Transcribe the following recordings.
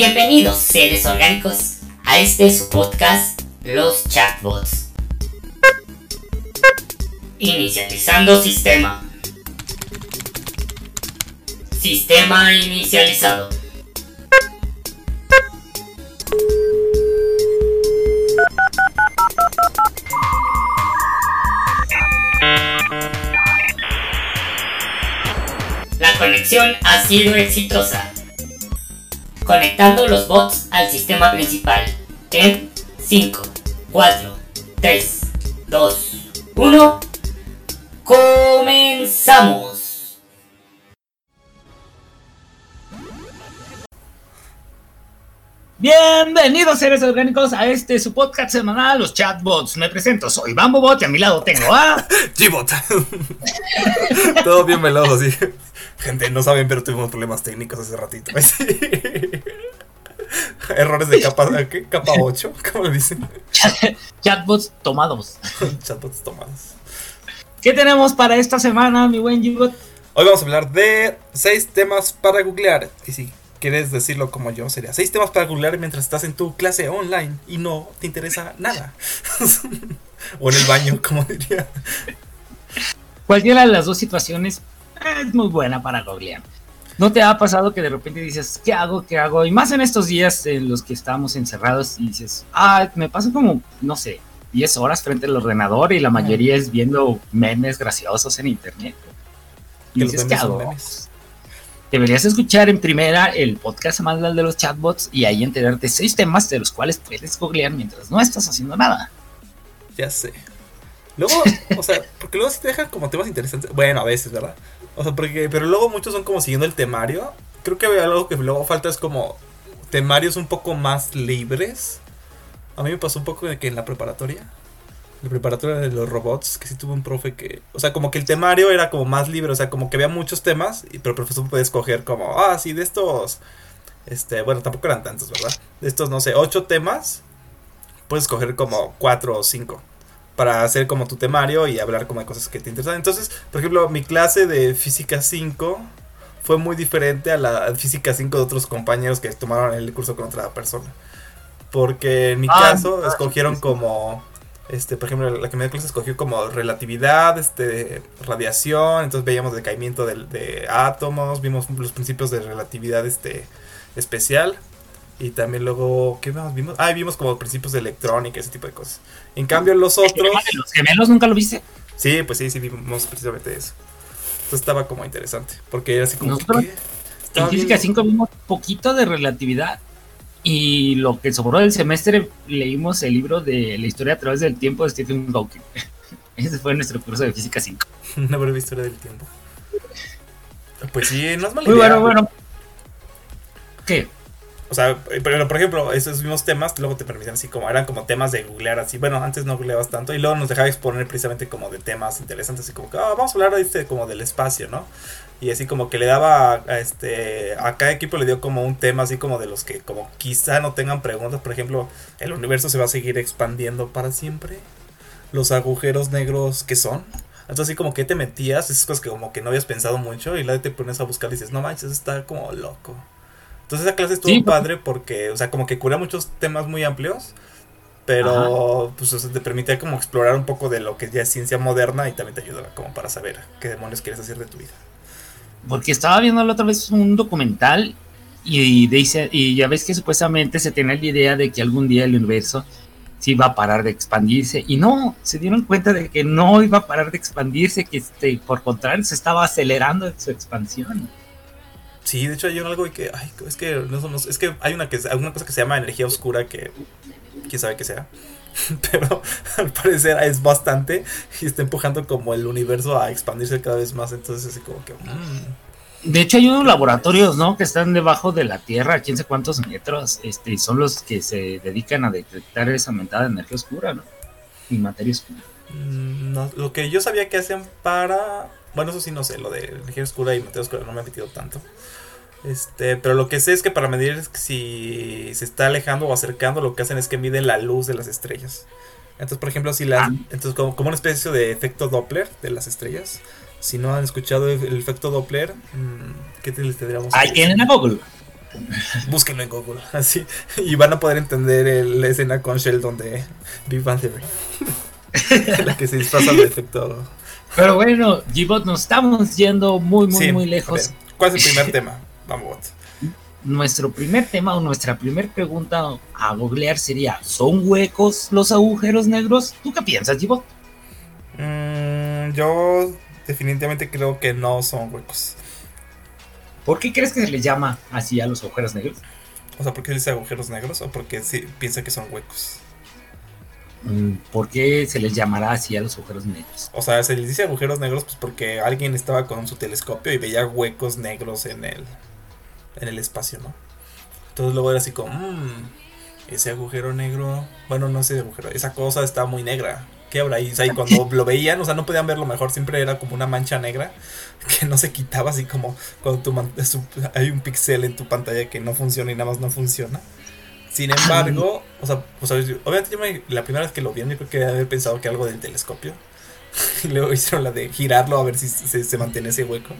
Bienvenidos seres orgánicos a este su podcast Los Chatbots. Inicializando sistema. Sistema inicializado. La conexión ha sido exitosa. Conectando los bots al sistema principal. En 5, 4, 3, 2, 1. Comenzamos. Bienvenidos seres orgánicos a este su podcast semanal, los chatbots. Me presento, soy BamboBot y a mi lado tengo a... G-Bot. Todo bien veloz así. Gente, no saben, pero tuvimos problemas técnicos hace ratito. Errores de capa, ¿qué? capa 8, ¿cómo le dicen? Chatbots tomados. Chatbots tomados. ¿Qué tenemos para esta semana, mi buen G-Bot? Hoy vamos a hablar de 6 temas para googlear. Y si quieres decirlo como yo, sería 6 temas para googlear mientras estás en tu clase online y no te interesa nada. o en el baño, como diría. Cualquiera de las dos situaciones es muy buena para googlear. ¿No te ha pasado que de repente dices, ¿qué hago? ¿Qué hago? Y más en estos días en los que estamos encerrados y dices, ah, me paso como, no sé, 10 horas frente al ordenador y la mayoría es viendo memes graciosos en internet. Y dices, ¿qué hago? Deberías escuchar en primera el podcast semanal de los chatbots y ahí enterarte seis temas de los cuales puedes googlear mientras no estás haciendo nada. Ya sé. Luego, o sea, porque luego sí te dejan como temas interesantes. Bueno, a veces, ¿verdad? O sea, porque, pero luego muchos son como siguiendo el temario. Creo que algo que luego falta es como temarios un poco más libres. A mí me pasó un poco de que en la preparatoria, la preparatoria de los robots, que sí tuve un profe que, o sea, como que el temario era como más libre, o sea, como que había muchos temas, pero el profesor puede escoger como, ah, sí, de estos, este, bueno, tampoco eran tantos, ¿verdad? De estos, no sé, ocho temas, puedes escoger como cuatro o cinco para hacer como tu temario y hablar como de cosas que te interesan. Entonces, por ejemplo, mi clase de física 5 fue muy diferente a la física 5 de otros compañeros que tomaron el curso con otra persona. Porque en mi ah, caso ah, escogieron como este, por ejemplo, la que me dio clase escogió como relatividad, este, radiación, entonces veíamos decaimiento de, de átomos, vimos los principios de relatividad este especial y también luego, ¿qué más vimos? Ah, vimos como principios de electrónica, ese tipo de cosas. En cambio, los otros. ¿Los gemelos nunca lo viste? Sí, pues sí, sí vimos precisamente eso. Entonces estaba como interesante. Porque era así como. Nosotros, en Física 5 vimos poquito de relatividad. Y lo que sobró del semestre leímos el libro de la historia a través del tiempo de Stephen Hawking. Ese fue nuestro curso de Física 5. Una breve historia del tiempo. Pues sí, no es mala Muy bueno, bueno. ¿Qué? O sea, pero por ejemplo, esos mismos temas luego te permitían así como, eran como temas de googlear así. Bueno, antes no googleabas tanto y luego nos dejaba exponer precisamente como de temas interesantes, así como que, ah, vamos a hablar de este como del espacio, ¿no? Y así como que le daba a este, a cada equipo le dio como un tema así como de los que como quizá no tengan preguntas. Por ejemplo, el universo se va a seguir expandiendo para siempre. Los agujeros negros que son. Entonces así como que te metías, esas cosas que como que no habías pensado mucho y luego te pones a buscar y dices, no manches, está como loco. Entonces esa clase estuvo padre porque, o sea, como que cura muchos temas muy amplios, pero pues te permite como explorar un poco de lo que ya es ciencia moderna y también te ayuda como para saber qué demonios quieres hacer de tu vida. Porque estaba viendo la otra vez un documental y, dice, y ya ves que supuestamente se tiene la idea de que algún día el universo sí iba a parar de expandirse y no, se dieron cuenta de que no iba a parar de expandirse, que este, por contrario se estaba acelerando su expansión. Sí, de hecho hay algo que, ay, es que no somos, es que hay una que alguna cosa que se llama energía oscura que quién sabe qué sea. Pero al parecer es bastante y está empujando como el universo a expandirse cada vez más, entonces así como que mm. De hecho hay unos laboratorios, ¿no? Que están debajo de la Tierra, quién sé cuántos metros, este, son los que se dedican a detectar esa aumentada de energía oscura, ¿no? Y materia oscura. Mm, no, lo que yo sabía que hacen para bueno, eso sí no sé, lo de energía oscura y materia oscura no me ha metido tanto. Este, pero lo que sé es que para medir si se está alejando o acercando, lo que hacen es que miden la luz de las estrellas. Entonces, por ejemplo, si las, ah. entonces como, una especie de efecto Doppler de las estrellas. Si no han escuchado el, efecto Doppler, mm, ¿qué les tendríamos? Ahí tienen a Google. Búsquenlo en Google, así. Y van a poder entender el- la escena con Sheldon de Big Bang Theory. La que se disfraza de efecto. Pero bueno, G-Bot, nos estamos yendo muy, muy, Sí, muy lejos. ¿Cuál es el primer tema? Vamos. Nuestro primer tema o nuestra primer pregunta a googlear sería: ¿son huecos los agujeros negros? ¿Tú qué piensas, G-Bot? Mm, yo definitivamente creo que no son huecos. ¿Por qué crees que se les llama así a los agujeros negros? O sea, ¿por qué dice agujeros negros? ¿O porque sí, piensa que son huecos? Mm, ¿Por qué se les llamará así a los agujeros negros? O sea, se les dice agujeros negros pues porque alguien estaba con su telescopio y veía huecos negros en el, en el espacio, ¿no? Entonces luego era así como, "Mm, ese agujero negro, bueno, no ese agujero, esa cosa está muy negra. ¿Qué habrá ahí? O sea, y cuando lo veían, o sea, no podían verlo mejor, siempre era como una mancha negra que no se quitaba, así como cuando tu man- su- hay un pixel en tu pantalla que no funciona y nada más no funciona. Sin embargo, o sea, o sea, yo- obviamente yo me- la primera vez que lo vi, yo creo que haber pensado que algo del telescopio. Y luego hicieron la de girarlo a ver si se, se mantiene ese hueco.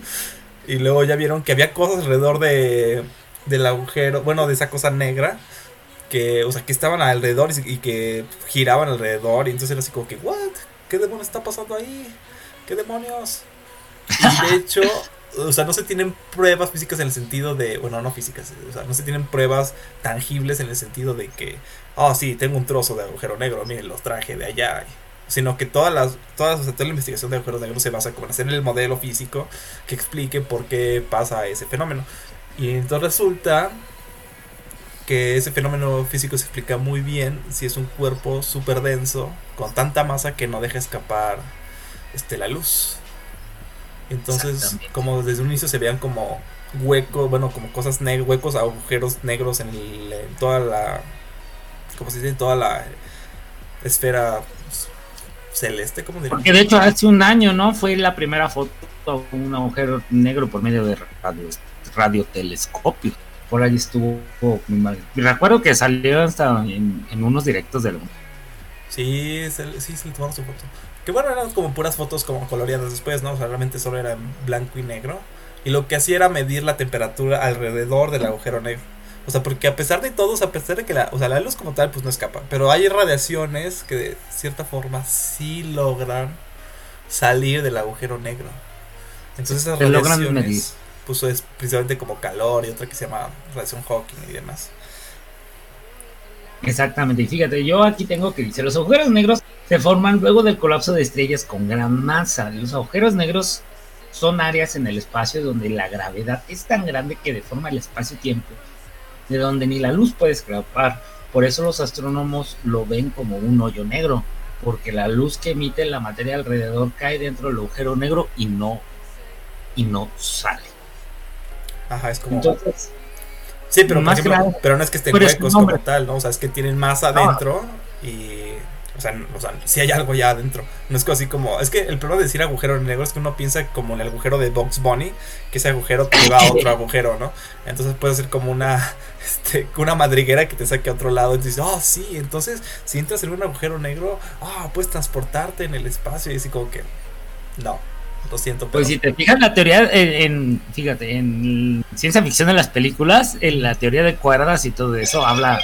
Y luego ya vieron que había cosas alrededor de, del agujero, bueno, de esa cosa negra. Que, o sea, que estaban alrededor y, que giraban alrededor. Y entonces era así como que, ¿what? ¿Qué demonios está pasando ahí? ¿Qué demonios? Y de hecho, o sea, no se tienen pruebas físicas en el sentido de, bueno, no físicas, o sea, no se tienen pruebas tangibles en el sentido de que, oh, sí, tengo un trozo de agujero negro, miren, los traje de allá. Sino que todas las, todas, o sea, toda la investigación de agujeros negros se basa como en hacer el modelo físico que explique por qué pasa ese fenómeno. Y entonces resulta que ese fenómeno físico se explica muy bien si es un cuerpo súper denso, con tanta masa que no deja escapar este, la luz. Entonces, como desde un inicio se vean como huecos, bueno, como cosas negras, huecos, agujeros negros en, el- en toda la, como se dice, en toda la esfera celeste, como diría. Porque de hecho hace un año, ¿no? Fue la primera foto de un agujero negro por medio de radio, radiotelescopio. Por ahí estuvo. mi recuerdo que salió hasta en, en unos directos de la Sí, se, sí, se le tomaron su foto. Que bueno, eran como puras fotos como coloreadas después, ¿no? O sea, realmente solo era en blanco y negro. Y lo que hacía era medir la temperatura alrededor del agujero negro. O sea, porque a pesar de todo, o sea, a pesar de que la, o sea, la luz como tal, pues no escapa. Pero hay radiaciones que de cierta forma sí logran salir del agujero negro. Entonces esas Se radiaciones, pues es principalmente como calor y otra que se llama radiación Hawking y demás. Exactamente, y fíjate, yo aquí tengo que dice, los agujeros negros se forman luego del colapso de estrellas con gran masa. Los agujeros negros son áreas en el espacio donde la gravedad es tan grande que deforma el espacio-tiempo, de donde ni la luz puede escapar. Por eso los astrónomos lo ven como un hoyo negro, porque la luz que emite la materia alrededor cae dentro del agujero negro y no y no sale. Ajá, es como... Entonces, Sí, pero Más ejemplo, pero no es que estén es huecos hombre. como tal, ¿no? O sea, es que tienen más adentro y o sea, o sea, sí hay algo ya adentro. No es así como, es que el problema de decir agujero negro es que uno piensa como en el agujero de Box Bunny, que ese agujero te lleva a otro agujero, ¿no? Entonces puede ser como una este, una madriguera que te saque a otro lado y dices, "Oh, sí, entonces si entras en un agujero negro, ah, puedes transportarte en el espacio" y así como que no. Lo siento, pero Pues si te fijas la teoría en, en- fíjate, en ciencia ficción de las películas, en la teoría de cuerdas y todo eso habla,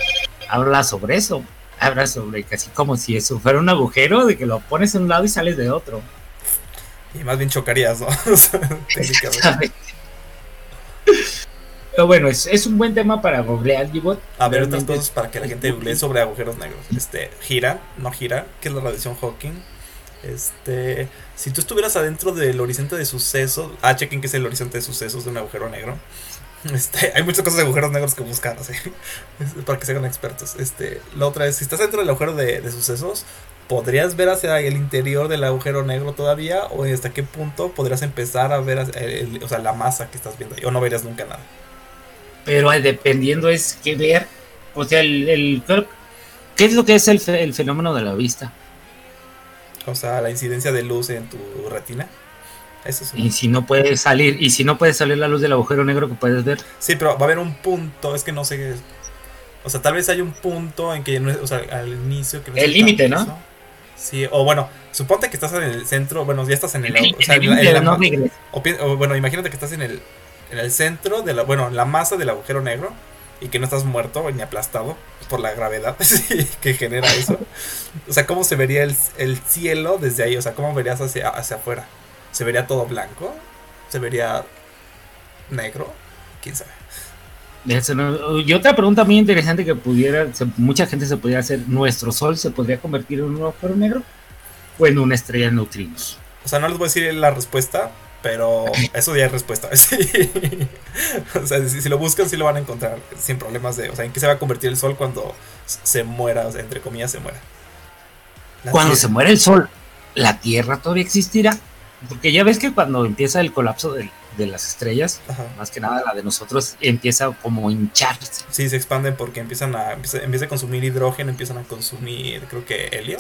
habla sobre eso. Habla sobre casi como si eso fuera un agujero de que lo pones en un lado y sales de otro. y más bien chocarías, ¿no? Pero bueno, es, es un buen tema para googlear, Gibot. A ver, otras cosas para que la gente googlee sobre agujeros negros. Este, gira, no gira, que es la radiación Hawking. Este, si tú estuvieras adentro del horizonte de sucesos, ah, chequen que es el horizonte de sucesos de un agujero negro. Este, hay muchas cosas de agujeros negros que buscar, así, para que se hagan expertos. Este, la otra es, si estás dentro del agujero de, de sucesos, ¿podrías ver hacia el interior del agujero negro todavía? ¿O hasta qué punto podrías empezar a ver el- o sea, la masa que estás viendo ahí? ¿O no verías nunca nada? Pero eh, dependiendo es que ver, o sea, el, el- ¿qué es lo que es el, fe- el fenómeno de la vista? O sea, la incidencia de luz en tu retina. Eso Y si no puede salir, y si no puede salir la luz del agujero negro que puedes ver, Sí, pero va a haber un punto, es que no sé. O sea, tal vez hay un punto en que no es, o sea, al inicio que no El límite, ¿no? eso. Sí, o bueno, suponte que estás en el centro, bueno, ya estás en el, el- o sea, el en la- no o, o bueno, imagínate que estás en el en el centro de la, bueno, en la masa del agujero negro y que no estás muerto ni aplastado por la gravedad que genera eso. O sea, ¿cómo se vería el, el, cielo desde ahí? O sea, ¿cómo verías hacia, hacia afuera? ¿Se vería todo blanco? ¿Se vería negro? ¿Quién sabe? Y otra pregunta muy interesante que pudiera, mucha gente se podría hacer, ¿nuestro Sol se podría convertir en un agujero negro o en una estrella de neutrinos? O sea, no les voy a decir la respuesta, pero eso ya es respuesta. o sea, si, lo buscan, sí lo van a encontrar sin problemas de, o sea, en qué se va a convertir el Sol cuando se muera, o sea, entre comillas, se muera. cuando se muere el Sol, ¿la Tierra todavía existirá? Porque ya ves que cuando empieza el colapso del, de las estrellas, más que nada la de nosotros, empieza como a hincharse. Sí, se expanden porque empiezan a, empieza, a consumir hidrógeno, empiezan a consumir, creo que helio,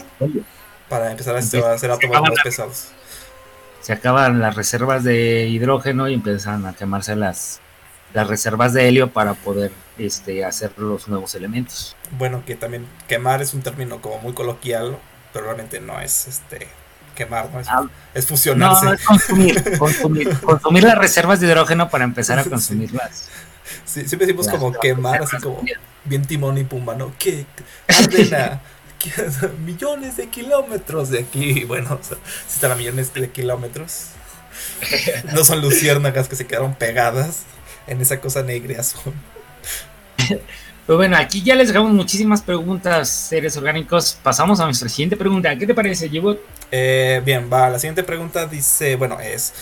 para empezar a, hacer átomos más pesados. Se acaban las reservas de hidrógeno y empiezan a quemarse las, las reservas de helio para poder este, hacer los nuevos elementos. Bueno, que también quemar es un término como muy coloquial, pero realmente no es este quemar, ¿no? Es, ah, es fusionarse. No, es consumir, consumir, consumir las reservas de hidrógeno para empezar a consumirlas. Sí, siempre decimos como quemar, así como bien timón y pumba, ¿no? Que ordena millones de kilómetros de aquí. Bueno, si están a millones de kilómetros. No son luciérnagas que se quedaron pegadas en esa cosa negra azul. Pues bueno, aquí ya les dejamos muchísimas preguntas, seres orgánicos. Pasamos a nuestra siguiente pregunta. ¿Qué te parece, Jibot? Eh, bien, va. La siguiente pregunta dice, bueno, es...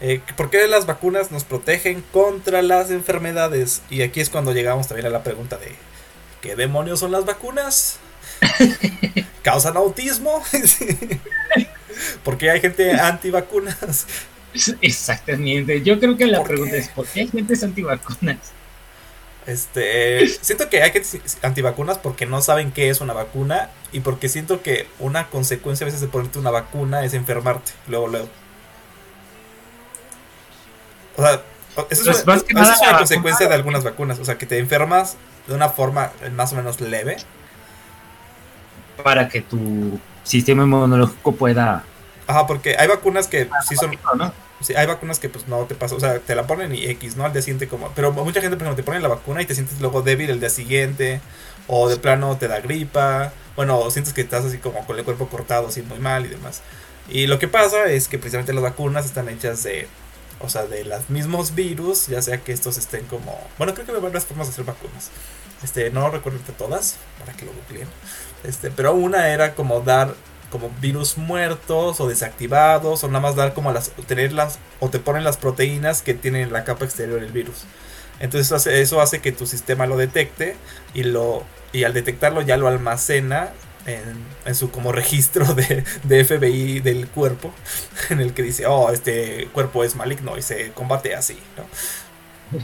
Eh, ¿Por qué las vacunas nos protegen contra las enfermedades? Y aquí es cuando llegamos también a la pregunta de ¿qué demonios son las vacunas? ¿Causan autismo? ¿Por qué hay gente antivacunas? Exactamente. Yo creo que la pregunta es ¿por qué hay gente antivacunas? Este, siento que hay que antivacunas porque no saben qué es una vacuna y porque siento que una consecuencia a veces de ponerte una vacuna es enfermarte, luego, luego. O sea, eso es, pues una, consecuencia de algunas vacunas, o sea, que te enfermas de una forma más o menos leve. Para que tu sistema inmunológico pueda... Ajá, porque hay vacunas que sí son hay vacunas que pues no te pasa, o sea, te la ponen y X, ¿no? Al día siguiente como... Pero mucha gente, por ejemplo, te ponen la vacuna y te sientes luego débil el día siguiente, o de plano te da gripa, bueno, o sientes que estás así como con el cuerpo cortado, así muy mal y demás. Y lo que pasa es que precisamente las vacunas están hechas de, o sea, de los mismos virus, ya sea que estos estén como... Bueno, creo que hay varias formas de hacer vacunas. Este, no recuerdo todas, para que lo googleen. Este, pero una era como dar como virus muertos o desactivados o nada más dar como las tenerlas o te ponen las proteínas que tienen la capa exterior del virus. Entonces eso hace que tu sistema lo detecte y lo y al detectarlo ya lo almacena en, su como registro de, de, FBI del cuerpo en el que dice oh este cuerpo es maligno y se combate así ¿no?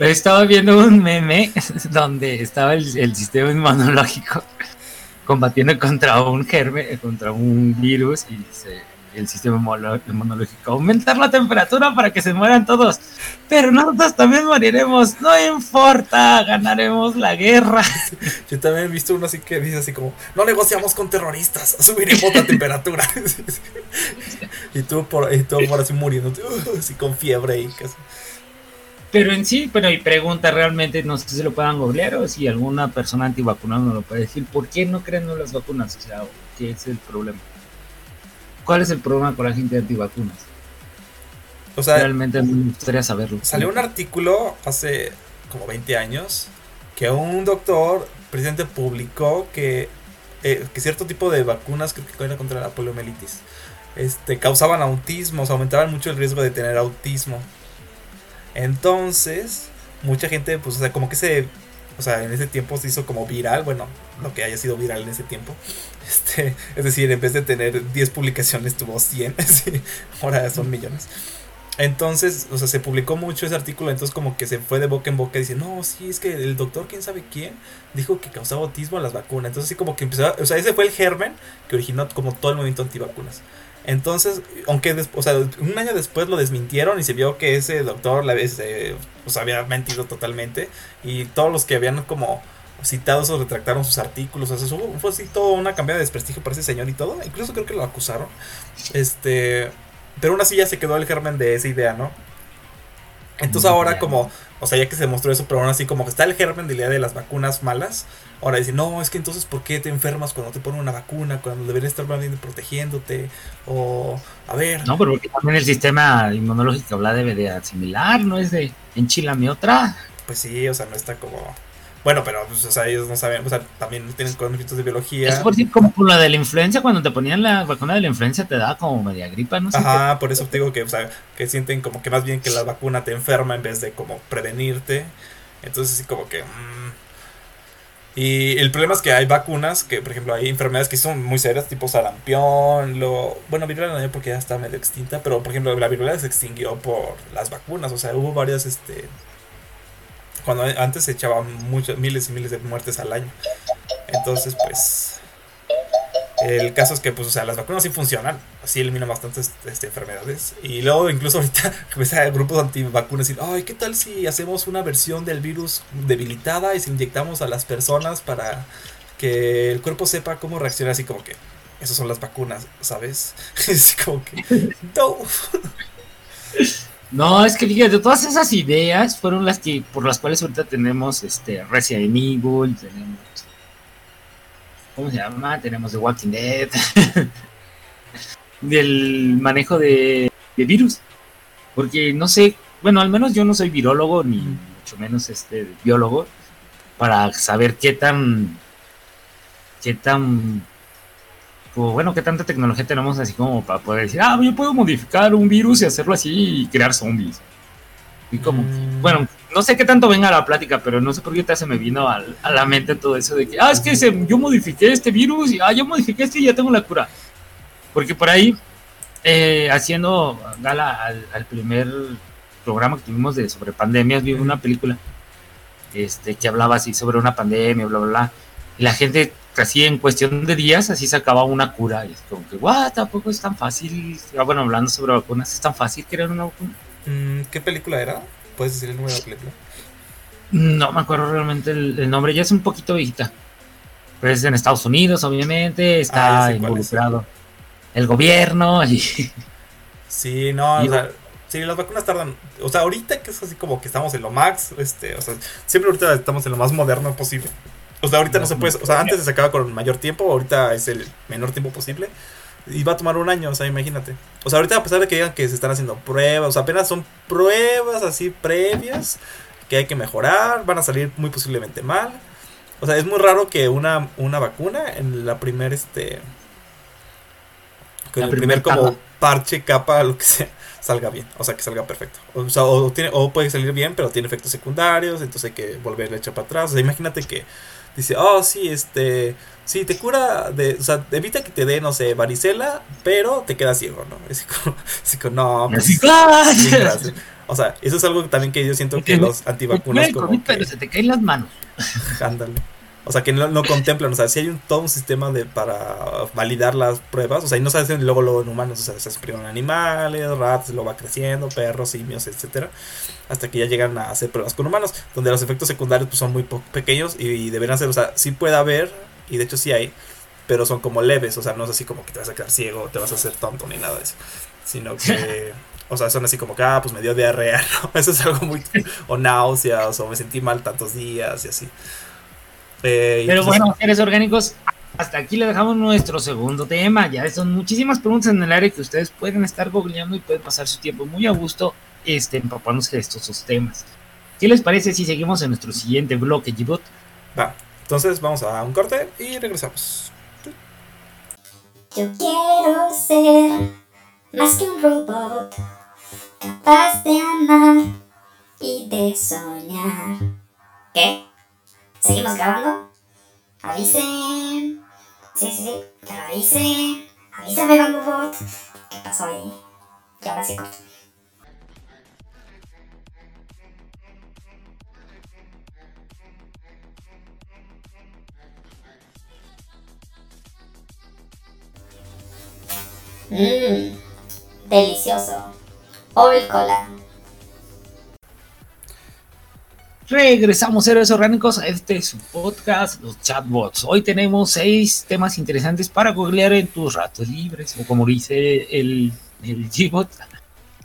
estaba viendo un meme donde estaba el sistema inmunológico combatiendo contra un germen, contra un virus y el sistema inmunológico aumentar la temperatura para que se mueran todos. Pero nosotros también moriremos, no importa, ganaremos la guerra. Yo también he visto uno así que dice así como, no negociamos con terroristas, subiremos la temperatura. y tú por, y tú por así muriendo, así con fiebre y casi. Pero en sí, pero y pregunta realmente, no sé si lo puedan googlear o si alguna persona antivacunada no lo puede decir. ¿Por qué no creen en las vacunas? O sea, ¿qué es el problema? ¿Cuál es el problema con la gente antivacunas? O sea, realmente me gustaría saberlo. Salió un artículo hace como 20 años que un doctor presidente publicó que, eh, que cierto tipo de vacunas, creo que era contra la poliomielitis, este, causaban autismo, o sea, aumentaban mucho el riesgo de tener autismo. Entonces, mucha gente, pues, o sea, como que se. O sea, en ese tiempo se hizo como viral, bueno, lo que haya sido viral en ese tiempo. Este, es decir, en vez de tener 10 publicaciones, tuvo 100. ahora son millones. Entonces, o sea, se publicó mucho ese artículo, entonces como que se fue de boca en boca y dice, no, sí, es que el doctor, quién sabe quién, dijo que causaba autismo a las vacunas. Entonces, sí, como que empezó, o sea, ese fue el germen que originó como todo el movimiento antivacunas. Entonces, aunque o sea, un año después lo desmintieron y se vio que ese doctor la vez pues, había mentido totalmente y todos los que habían como citados o retractaron sus artículos, o sea, fue así todo una cambiada de desprestigio para ese señor y todo, incluso creo que lo acusaron. Este, pero aún así ya se quedó el germen de esa idea, ¿no? Entonces ahora como, o sea, ya que se mostró eso, pero aún así como que está el germen de la idea de las vacunas malas, ahora dicen, no, es que entonces ¿por qué te enfermas cuando te ponen una vacuna? Cuando deberías estar protegiéndote, o a ver... No, pero porque también el sistema inmunológico habla debe de asimilar, no es de enchilame otra. Pues sí, o sea, no está como... Bueno, pero pues, o sea, ellos no saben, o sea, también tienen conocimientos de biología. Es por decir, como con la de la influencia, cuando te ponían la vacuna de la influencia te da como media gripa, no. Ajá, por eso te digo que, o sea, que sienten como que más bien que la vacuna te enferma en vez de como prevenirte. Entonces, así como que... Mm. Y el problema es que hay vacunas, que por ejemplo hay enfermedades que son muy serias, tipo sarampión, lo... Bueno, viruela no porque ya está medio extinta, pero por ejemplo la viruela se extinguió por las vacunas, o sea, hubo varias, este cuando antes se echaban muchos, miles y miles de muertes al año. Entonces, pues, el caso es que, pues, o sea, las vacunas sí funcionan, así eliminan bastantes este, enfermedades. Y luego, incluso ahorita, hay grupos antivacunas y ay, ¿qué tal si hacemos una versión del virus debilitada y se inyectamos a las personas para que el cuerpo sepa cómo reaccionar? Así como que, esas son las vacunas, ¿sabes? es como que, no. No, es que fíjate, todas esas ideas fueron las que por las cuales ahorita tenemos este Resident Evil, tenemos ¿cómo se llama? Tenemos The Walking Dead. del manejo de, virus. Porque no sé, bueno, al menos yo no soy virólogo ni mucho menos este biólogo para saber qué tan qué tan bueno, ¿qué tanta tecnología tenemos así como para poder decir, ah, yo puedo modificar un virus y hacerlo así y crear zombies? Y como, mm. bueno, no sé qué tanto venga a la plática, pero no sé por qué te se me vino a, la mente todo eso de que, ah, es que yo modifiqué este virus y, ah, yo modifiqué este y ya tengo la cura. Porque por ahí, eh, haciendo gala al, primer programa que tuvimos de sobre pandemias, vi una película este, que hablaba así sobre una pandemia, bla, bla, bla. Y la gente casi en cuestión de días así se acaba una cura. Y es como que, guau, tampoco es tan fácil. Ah, bueno, hablando sobre vacunas, es tan fácil crear una vacuna. Mm, ¿Qué película era? ¿Puedes decir el nombre de la película? No me acuerdo realmente el, nombre, ya es un poquito viejita. Pero es en Estados Unidos, obviamente, está ah, involucrado el gobierno y... Sí, no, o sea, sí, las vacunas tardan, o sea, ahorita que es así como que estamos en lo max, este, o sea, siempre ahorita estamos en lo más moderno posible. O sea, ahorita no, se puede, o sea, antes se sacaba con mayor tiempo, ahorita es el menor tiempo posible. Y va a tomar un año, o sea, imagínate. O sea, ahorita a pesar de que digan que se están haciendo pruebas, o sea, apenas son pruebas así previas que hay que mejorar, van a salir muy posiblemente mal. O sea, es muy raro que una, una vacuna en la primer, este... Con el primer como parche, capa, lo que sea, salga bien, o sea, que salga perfecto. O sea, o, tiene, o puede salir bien, pero tiene efectos secundarios, entonces hay que volverle a echar para atrás. O sea, imagínate que dice, oh, sí, este, sí, te cura, de, o sea, evita que te dé, no sé, varicela, pero te quedas ciego, ¿no? Así como, así como no, pues, O sea, eso es algo también que yo siento que los antivacunas como pero se te caen las manos. Ándale. O sea, que no, contemplan, o sea, si hay un, todo un sistema de para validar las pruebas, o sea, y no se hacen luego, luego en humanos, o sea, se hacen primero en animales, ratas, lo va creciendo, perros, simios, etcétera, hasta que ya llegan a hacer pruebas con humanos, donde los efectos secundarios pues, son muy pequeños y, deberían ser, o sea, sí puede haber, y de hecho sí hay, pero son como leves, o sea, no es así como que te vas a quedar ciego, te vas a hacer tonto ni nada de eso, sino que... O sea, son así como que, ah, pues me dio diarrea, ¿no? Eso es algo muy... O náuseas, o me sentí mal tantos días y así. Eh, Pero pues bueno, seres orgánicos, hasta aquí le dejamos nuestro segundo tema. Ya son muchísimas preguntas en el área que ustedes pueden estar googleando y pueden pasar su tiempo muy a gusto este, empapándose de estos dos temas. ¿Qué les parece si seguimos en nuestro siguiente bloque, Gibot? Va, entonces vamos a un corte y regresamos. Yo quiero ser más que un robot, capaz de amar y de soñar. ¿Qué? ¿Seguimos grabando? Avisen. Sí, sí, sí. Pero avisen. Avísame, Bamboo ¿Qué pasó ahí? Que ahora sí corto. Mmm, delicioso. Oil cola. Regresamos, héroes orgánicos, a este es su podcast, los chatbots. Hoy tenemos seis temas interesantes para googlear en tus ratos libres, o como dice el, el G-Bot,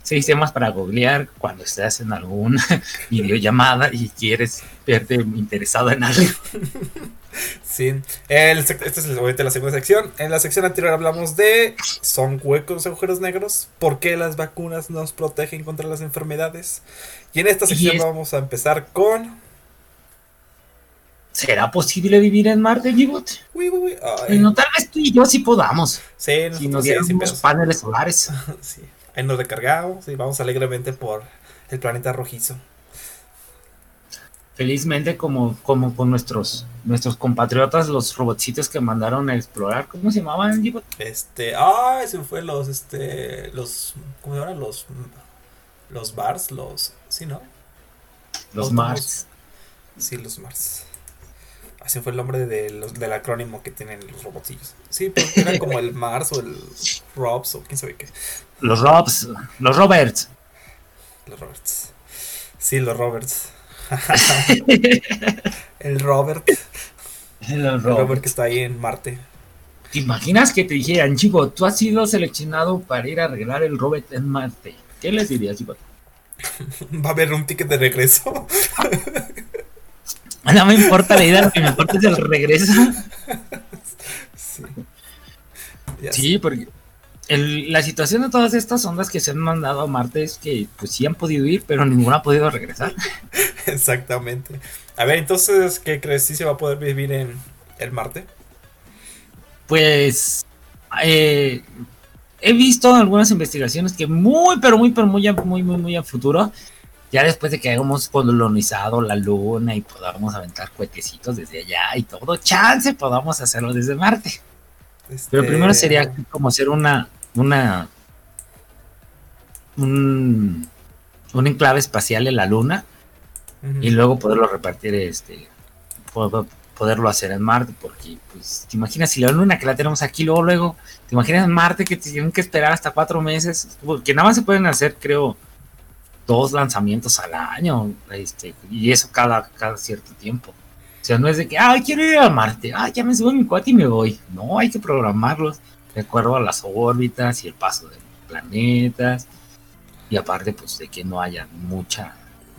seis temas para googlear cuando estás en alguna videollamada y quieres verte interesado en algo. Sí, el, esta es obviamente la segunda sección. En la sección anterior hablamos de son huecos, agujeros negros, por qué las vacunas nos protegen contra las enfermedades. Y en esta sección es- vamos a empezar con... ¿Será posible vivir en Marte, Gibot? Uy, uy, uy, ay. Bueno, tal vez tú y yo sí podamos. Sí, Si nos sí, dieran unos pedos. paneles solares. Sí, Ahí nos recargamos y vamos alegremente por el planeta rojizo. Felizmente, como, como con nuestros, nuestros compatriotas, los robotcitos que mandaron a explorar. ¿Cómo se llamaban? Este, ah, se fue los, este, los, ¿cómo se llaman? Los, los bars, los, sí, ¿no? Los. Mars. Sí, los Mars. Así fue el nombre de los, del acrónimo que tienen los robotcillos. Sí, porque era como el Mars o el Robs o quién sabe qué. Los Robs. Los Roberts. Los Roberts. Sí, los Roberts. el Robert. El Robert que está ahí en Marte. ¿Te imaginas que te dijeran, chico, tú has sido seleccionado para ir a arreglar el Robert en Marte? ¿Qué les dirías, chico? Va a haber un ticket de regreso. No me importa la idea, lo que me importa es el regreso. sí. Sí, porque el- la situación de todas estas ondas que se han mandado a Marte es que pues sí han podido ir, pero ninguna ha podido regresar. Exactamente. A ver, entonces, ¿qué crees? ¿Sí se va a poder vivir en el Marte? Pues eh, he visto algunas investigaciones que muy, pero muy, pero muy, muy, muy, muy a futuro, ya después de que hayamos colonizado la luna y podamos aventar cohetecitos desde allá y todo, chance podamos hacerlo desde Marte. Pero Este, primero sería como hacer una, una, un, un enclave espacial en la luna y luego poderlo repartir, este, po- poderlo hacer en Marte, porque, pues, te imaginas si la luna que la tenemos aquí, luego, luego, te imaginas en Marte que tienen que esperar hasta cuatro meses, porque nada más se pueden hacer, creo, dos lanzamientos al año, este, y eso cada, cada cierto tiempo. O sea, no es de que, ay, quiero ir a Marte, ah, ya me subo en mi cuate y me voy. No, hay que programarlos de acuerdo a las órbitas y el paso de planetas. Y aparte, pues, de que no haya mucha,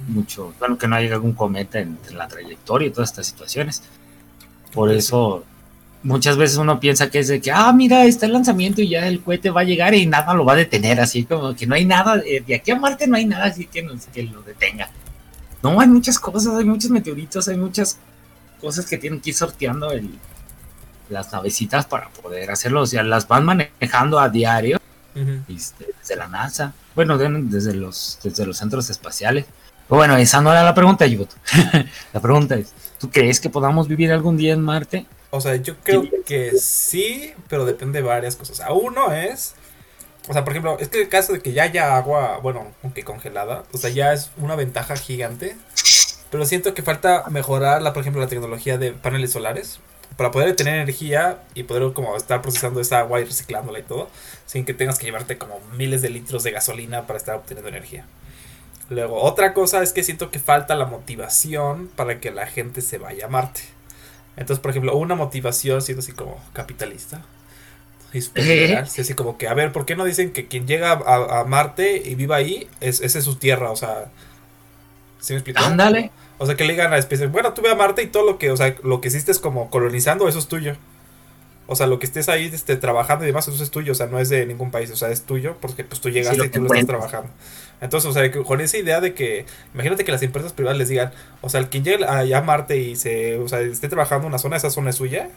mucho, bueno, que no haya algún cometa en, en la trayectoria y todas estas situaciones. Por eso, muchas veces uno piensa que es de que, ah, mira, está el lanzamiento y ya el cohete va a llegar y nada lo va a detener, así como que no hay nada, eh, de aquí a Marte no hay nada así que, nos, que lo detenga. No, hay muchas cosas, hay muchos meteoritos, hay muchas cosas que tienen que ir sorteando el, las navecitas para poder hacerlo. O sea, las van manejando a diario este, desde la NASA. Bueno, de- desde los, desde los centros espaciales. Pero bueno, esa no era la pregunta, Yubot. la pregunta es, ¿tú crees que podamos vivir algún día en Marte? O sea, yo creo que sí, pero depende de varias cosas. A uno es. O sea, por ejemplo, es que el caso de que ya haya agua, bueno, aunque congelada, o sea, ya es una ventaja gigante. Pero siento que falta mejorar, la, por ejemplo, la tecnología de paneles solares para poder tener energía y poder como estar procesando esa agua y reciclándola y todo, sin que tengas que llevarte como miles de litros de gasolina para estar obteniendo energía. Luego, otra cosa es que siento que falta la motivación para que la gente se vaya a Marte. Entonces, por ejemplo, una motivación siendo así como capitalista. Sí, así como que, a ver, ¿por qué no dicen que quien llega a, a Marte y viva ahí, es, esa es su tierra? O sea, ¿sí me explico? Ándale. O sea, que le digan a la especie, bueno, tú ve a Marte y todo lo que, o sea, lo que hiciste es como colonizando, eso es tuyo. O sea, lo que estés ahí este, trabajando y demás, eso es tuyo, o sea, no es de ningún país, o sea, es tuyo, porque pues tú llegaste y tú lo estás trabajando. Entonces, o sea, con esa idea de que, imagínate que las empresas privadas les digan, o sea, el quien llegue allá a Marte y se, o sea, esté trabajando en una zona, esa zona es suya.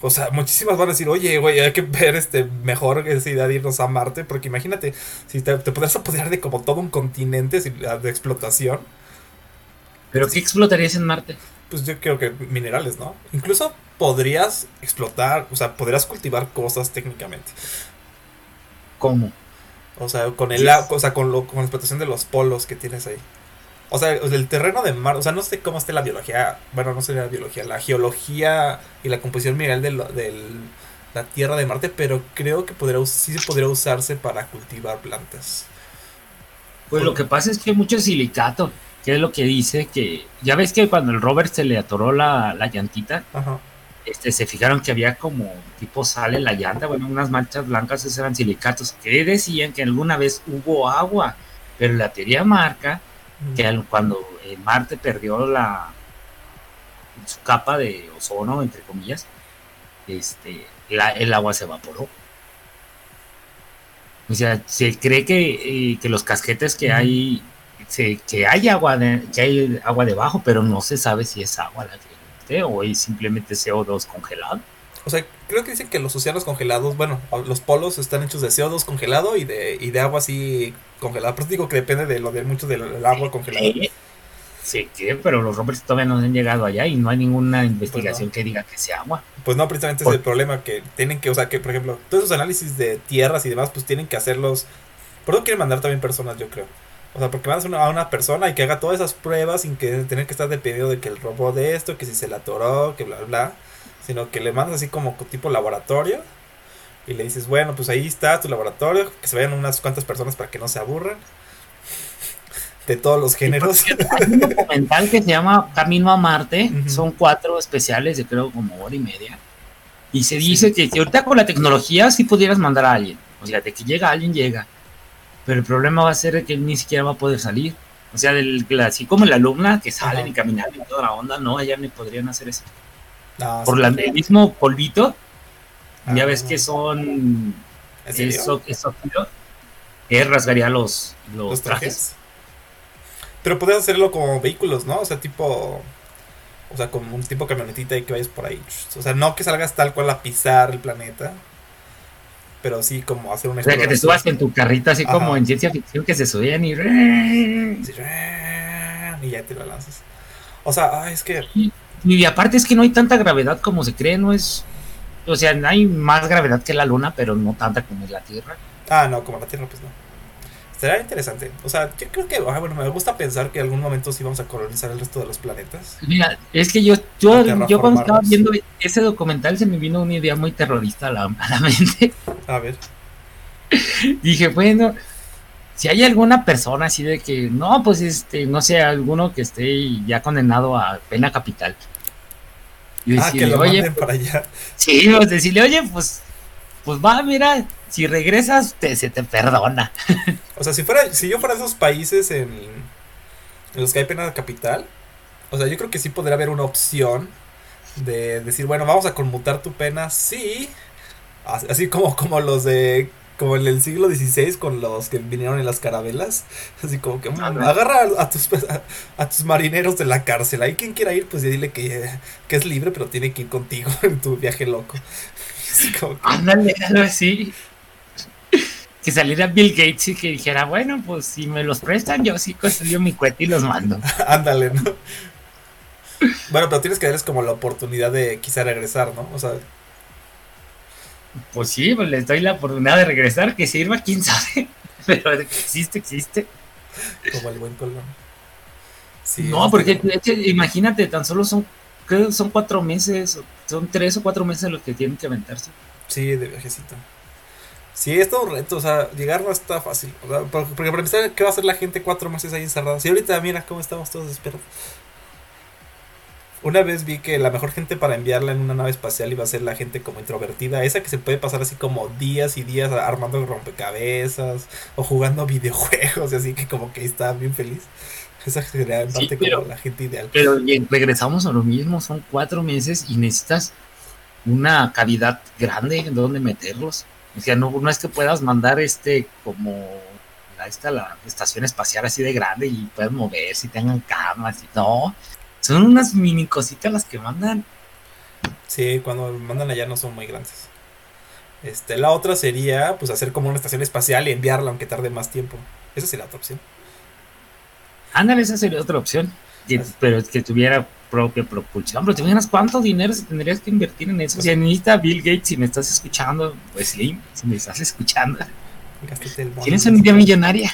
O sea, muchísimas van a decir, oye, güey, hay que ver este mejor esa idea de irnos a Marte, porque imagínate, si te, te podrás apoderar de como todo un continente si- de explotación, ¿Pero qué explotarías en Marte? pues yo creo que minerales, ¿no? Incluso podrías explotar, o sea, podrías cultivar cosas técnicamente. ¿Cómo? O sea, con el o sea, con, lo, con la explotación de los polos que tienes ahí. O sea, el terreno de Marte, o sea, no sé cómo esté la biología, bueno, no sé la biología, la geología y la composición mineral de lo- del- la Tierra de Marte, pero creo que podría, sí podría usarse para cultivar plantas. Pues lo que pasa es que hay mucho silicato, que es lo que dice que, ya ves que cuando el Robert se le atoró la, la llantita, Ajá. este, se fijaron que había como tipo sale la llanta, bueno, unas manchas blancas, esos eran silicatos, que decían que alguna vez hubo agua, pero la teoría marca que al- cuando eh, Marte perdió la su capa de ozono, entre comillas, este, la- el agua se evaporó. O sea, se cree que, eh, que los casquetes que hay, se- que hay agua, de- que hay agua debajo, pero no se sabe si es agua la que o es simplemente CO2 congelado. O sea, creo que dicen que los océanos congelados, bueno, los polos están hechos de CO2 congelado y de, y de agua así congelada. Pero digo que depende de lo de mucho del agua congelada. Sí, sí, que, pero los rovers todavía no han llegado allá y no hay ninguna investigación que diga que sea agua. Pues no, precisamente Por- es el problema que tienen que, o sea, que por ejemplo, todos esos análisis de tierras y demás, pues tienen que hacerlos. Por eso quieren mandar también personas, yo creo. O sea, porque mandas a una persona y que haga todas esas pruebas sin que tener que estar dependiendo de que el robot de esto, que si se la atoró, que bla, bla. Sino que le mandas así como tipo laboratorio y le dices, bueno, pues ahí está tu laboratorio, que se vayan unas cuantas personas para que no se aburran. De todos los géneros. Hay un documental que se llama Camino a Marte, son cuatro especiales de creo como hora y media. Y se dice que, que ahorita con la tecnología sí pudieras mandar a alguien. O sea, de que llega alguien, llega. Pero el problema va a ser que él ni siquiera va a poder salir. O sea, del, así como la alumna que salen y caminan y toda la onda, no, allá ni podrían hacer eso. No, Por la, el mismo polvito, ya Ah, ves que son eso, eso que rasgaría los, los, los trajes. trajes. Pero puedes hacerlo como vehículos, ¿no? O sea, tipo. O sea, como un tipo camionetita y que vayas por ahí. O sea, no que salgas tal cual a pisar el planeta. Pero sí como hacer una O sea, que te subas en tu carrito así como en ciencia ficción que se subían y... Y ya te la lanzas. O sea, ay, es que. Y aparte es que no hay tanta gravedad como se cree, no es... O sea, hay más gravedad que la luna, pero no tanta como es la Tierra. Ah, no, como la Tierra, pues no. Será interesante. O sea, yo creo que. ah, bueno, me gusta pensar que en algún momento sí vamos a colonizar el resto de los planetas. Mira, es que yo, yo, yo cuando estaba viendo ese documental se me vino una idea muy terrorista a la, a la mente. A ver. Dije, bueno, si hay alguna persona así de que, no, pues este, no sé, alguno que esté ya condenado a pena capital. Y Ah, que decirle, lo oye, para allá. Sí, pues decirle, oye, pues, pues va, mira, si regresas, te, se te perdona. O sea, si fuera, si yo fuera de esos países en, en los que hay pena capital, o sea, yo creo que sí podría haber una opción de decir, bueno, vamos a conmutar tu pena, sí, As- así como, como los de, como en el siglo XVI con los que vinieron en las carabelas, así como que mm, Ajá. agarra a, a tus, a, a tus marineros de la cárcel, ahí quien quiera ir, pues ya dile que, que es libre, pero tiene que ir contigo en tu viaje loco. Así como que- Ándale, algo así. Que saliera Bill Gates y que dijera, bueno, pues si me los prestan, yo sí construyo mi cohete y los mando. Ándale, ¿no? Bueno, pero tienes que darles como la oportunidad de quizá regresar, ¿no? O sea, Pues sí, pues les doy la oportunidad de regresar, que sirva, quién sabe. Pero existe, existe. como el buen Colón. Sí, no, porque imagínate, tan solo son, que son cuatro meses, son tres o cuatro meses los que tienen que aventarse. Sí, de viajecito. Sí, es todo un reto, o sea, llegar no está fácil. O sea, por- porque empezar, ¿qué va a hacer la gente cuatro meses ahí encerrada? Si ahorita mira cómo estamos todos esperados. Una vez vi que la mejor gente para enviarla en una nave espacial iba a ser la gente como introvertida, esa que se puede pasar así como días y días armando rompecabezas o jugando videojuegos, y así que como que está bien feliz. Esa sería en Sí, parte pero- como la gente ideal. Pero bien, regresamos a lo mismo, son cuatro meses y necesitas una cavidad grande en donde meterlos. O sea, no, no es que puedas mandar este como la, esta, la estación espacial así de grande y puedas mover si tengan camas y no. Son unas mini cositas las que mandan. Sí, cuando mandan allá no son muy grandes. Este, la otra sería pues hacer como una estación espacial y enviarla aunque tarde más tiempo. Esa sería otra opción. Ándale, esa sería otra opción. Así. pero es que tuviera propia propulsión. Pero te imaginas cuánto dinero tendrías que invertir en eso. O sea, necesita Bill Gates, si me estás escuchando, pues sí, si me estás escuchando. Tienes una idea millonaria.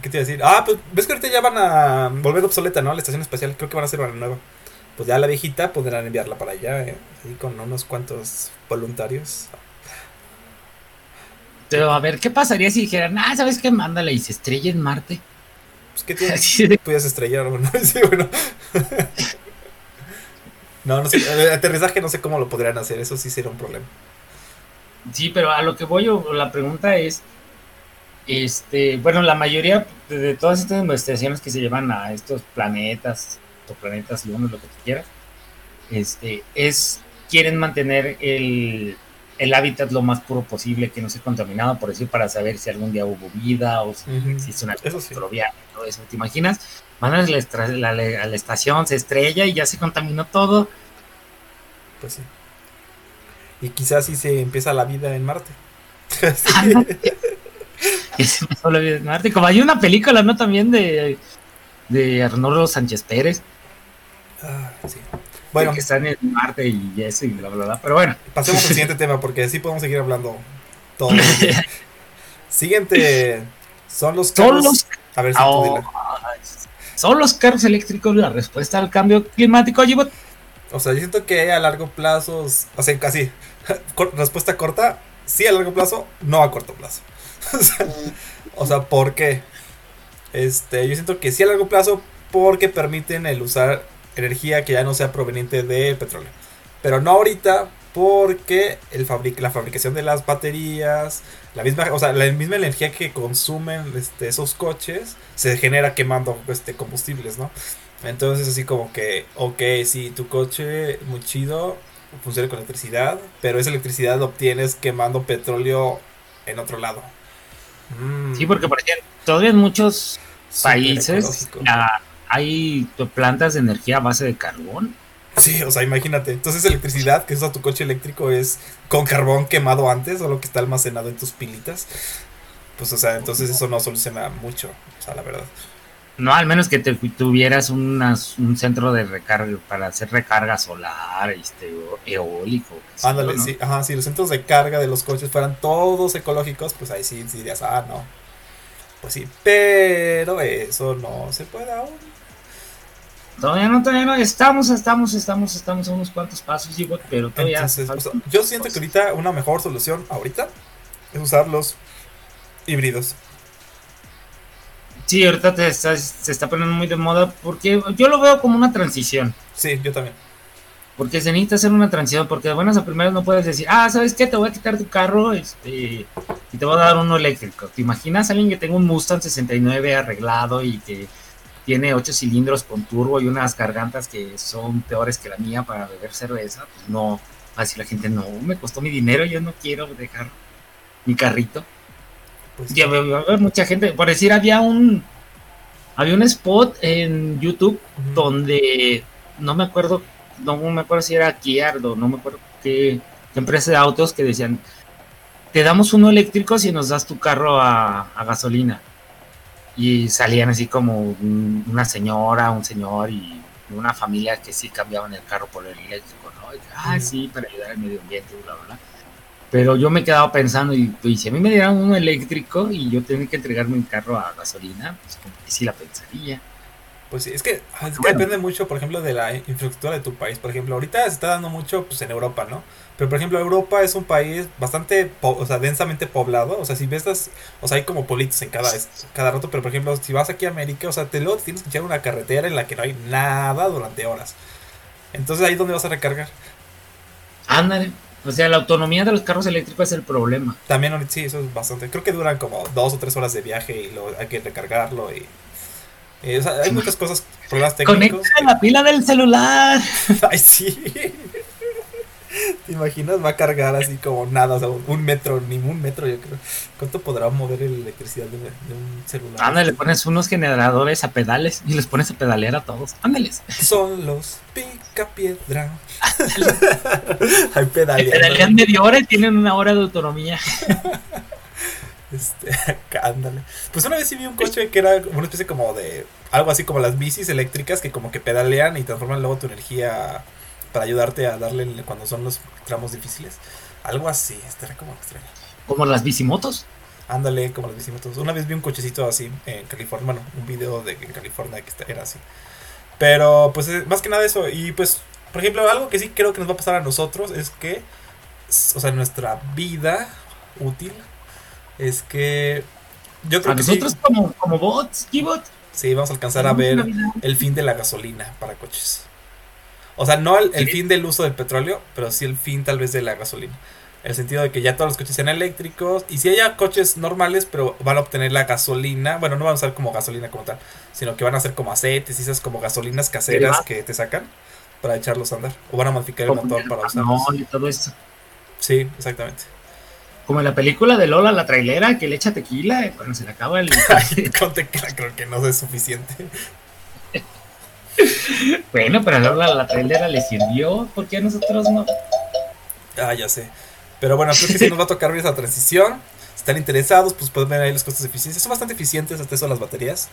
¿Qué te iba a decir? Ah, pues ves que ahorita ya van a volver obsoleta, ¿no? La estación espacial, creo que van a hacer una nueva. Pues ya la viejita podrán enviarla para allá, ¿eh? Ahí con unos cuantos voluntarios. Pero a ver, ¿qué pasaría si dijeran, ah, ¿sabes qué? Mándala y se estrella en Marte. Pues que tienes, Así pudieras estrellar, ¿no? Sí, bueno. No, no sé, el aterrizaje no sé cómo lo podrían hacer, eso sí sería un problema. Sí, pero a lo que voy, o la pregunta es, este, bueno, la mayoría de, todas estas investigaciones que se llevan a estos planetas, o planetas lunas, lo que tú quieras, este, es, quieren mantener el, el hábitat lo más puro posible, que no esté contaminado, por decir, para saber si algún día hubo vida o si Ujú. existe una Eso sí. todo eso. ¿Te imaginas? La, estra- la- la- a la estación, se estrella y ya se contaminó todo. Pues sí. Y quizás sí se empieza la vida en Marte. Y la vida Marte. Como hay una película, ¿no? También de, de Arnoldo Sánchez Pérez, Ah, sí. bueno, que están en Marte y eso y bla, bla, bla. Pero bueno, pasemos al siguiente tema porque así podemos seguir hablando todo. Siguiente son los son carros. los, A ver si tú oh, son los carros eléctricos la respuesta al cambio climático. But- O sea, yo siento que a largo plazo, o sea, casi respuesta corta, sí a largo plazo, no a corto plazo. o, sea, ¿por qué? Este, yo siento que sí a largo plazo porque permiten el usar energía que ya no sea proveniente del petróleo. Pero no ahorita porque el fabric la fabricación de las baterías, la misma, o sea, la misma energía que consumen este, esos coches se genera quemando este, combustibles, ¿no? Entonces así como que, ok, sí, tu coche muy chido, funciona con electricidad, pero esa electricidad la obtienes quemando petróleo en otro lado. Mm, sí, porque por ejemplo, todavía en muchos países hay plantas de energía a base de carbón. Sí, o sea, imagínate. Entonces electricidad que usa tu coche eléctrico es con carbón quemado antes, o lo que está almacenado en tus pilitas. Pues o sea, entonces eso no soluciona mucho, o sea, la verdad. No, al menos que te, tuvieras unas- un centro de recarga para hacer recarga solar, este, o eólico. Ándale, ¿no? sí, ajá, si los centros de carga de los coches fueran todos ecológicos, pues ahí sí dirías, ah, no. Pues sí, pero eso no se puede aún. Todavía no, todavía no. Estamos, estamos, estamos, estamos a unos cuantos pasos, digo, pero todavía. Entonces, o falta- sea, yo siento que ahorita una mejor solución ahorita es usar los híbridos. Sí, ahorita te está- se está poniendo muy de moda porque yo lo veo como una transición. Sí, yo también. Porque se necesita hacer una transición, porque de buenas a primeras no puedes decir, ah, ¿sabes qué? Te voy a quitar tu carro este, y te voy a dar uno eléctrico. ¿Te imaginas a alguien que tenga un Mustang 69 arreglado y que tiene ocho cilindros con turbo y unas gargantas que son peores que la mía para beber cerveza? Pues no, así la gente, no, me costó mi dinero, yo no quiero dejar mi carrito. Pues, Ya va a haber mucha gente, por decir, había un, había un spot en YouTube donde no me acuerdo, no me acuerdo si era Kia o no me acuerdo qué, qué empresa de autos que decían, te damos uno eléctrico si nos das tu carro a, a gasolina. Y salían así como un- una señora, un señor y una familia que sí cambiaban el carro por el eléctrico, ¿no? Y, ah, sí, para ayudar al medio ambiente, bla, bla, bla. Pero yo me quedaba pensando, y, y si a mí me dieran uno eléctrico y yo tenía que entregarme mi carro a gasolina, pues como que sí la pensaría. Pues sí, es que, ah, es que Bueno. depende mucho, por ejemplo, de la infraestructura de tu país. Por ejemplo, ahorita se está dando mucho pues, en Europa, ¿no? Pero, por ejemplo, Europa es un país bastante, po- o sea, densamente poblado. O sea, si ves o sea, hay como pueblitos en cada, cada rato. Pero, por ejemplo, si vas aquí a América, o sea, te luego tienes que echar una carretera en la que no hay nada durante horas. Entonces, ahí es donde vas a recargar. Ándale. O sea, la autonomía de los carros eléctricos es el problema. También, sí, eso es bastante. Creo que duran como dos o tres horas de viaje y luego hay que recargarlo. Y, y, o sea, hay muchas cosas, problemas técnicos. Conecta la pila del celular. Ay, sí. ¿Te imaginas? Va a cargar así como nada, o sea, un metro, ni un metro, yo creo. ¿Cuánto podrá mover la electricidad de, de un celular? Ándale, le pones unos generadores a pedales y les pones a pedalear a todos. Ándeles. Son los picapiedra. Hay Pedalean pedaleando. media hora y tienen una hora de autonomía. Este, ándale. Pues una vez sí vi un coche que era una especie como de. Algo así como las bicis eléctricas que como que pedalean y transforman luego tu energía para ayudarte a darle cuando son los tramos difíciles. Algo así, estaría como extraño. Como las bicimotos. Ándale, como los bicimotos. Una vez vi un cochecito así en California, bueno, un video de en California que era así. Pero pues eh, más que nada eso. Y pues, por ejemplo, algo que sí creo que nos va a pasar a nosotros es que, o sea, nuestra vida útil es que yo creo A que nosotros sí, como, como bots, G-bot. sí, vamos a alcanzar a ver el fin de la gasolina para coches. O sea, no el, fin del uso del petróleo, pero sí el fin tal vez de la gasolina. En el sentido de que ya todos los coches sean eléctricos. Y si haya coches normales, pero van a obtener la gasolina. Bueno, no van a usar como gasolina como tal. Sino que van a ser como aceites y esas como gasolinas caseras que te sacan para echarlos a andar. O van a modificar el motor para usarlos. etanol y todo esto. Sí, exactamente. Como en la película de Lola, la trailera, que le echa tequila y cuando se le acaba el... Con tequila creo que no es suficiente. bueno, pero a Lola, la trailera le sirvió, ¿por qué a nosotros no? Ah, ya sé. Pero bueno, creo que sí nos va a tocar ver esa transición. Si están interesados, pues pueden ver ahí los costos de eficiencia. Son bastante eficientes hasta eso las baterías.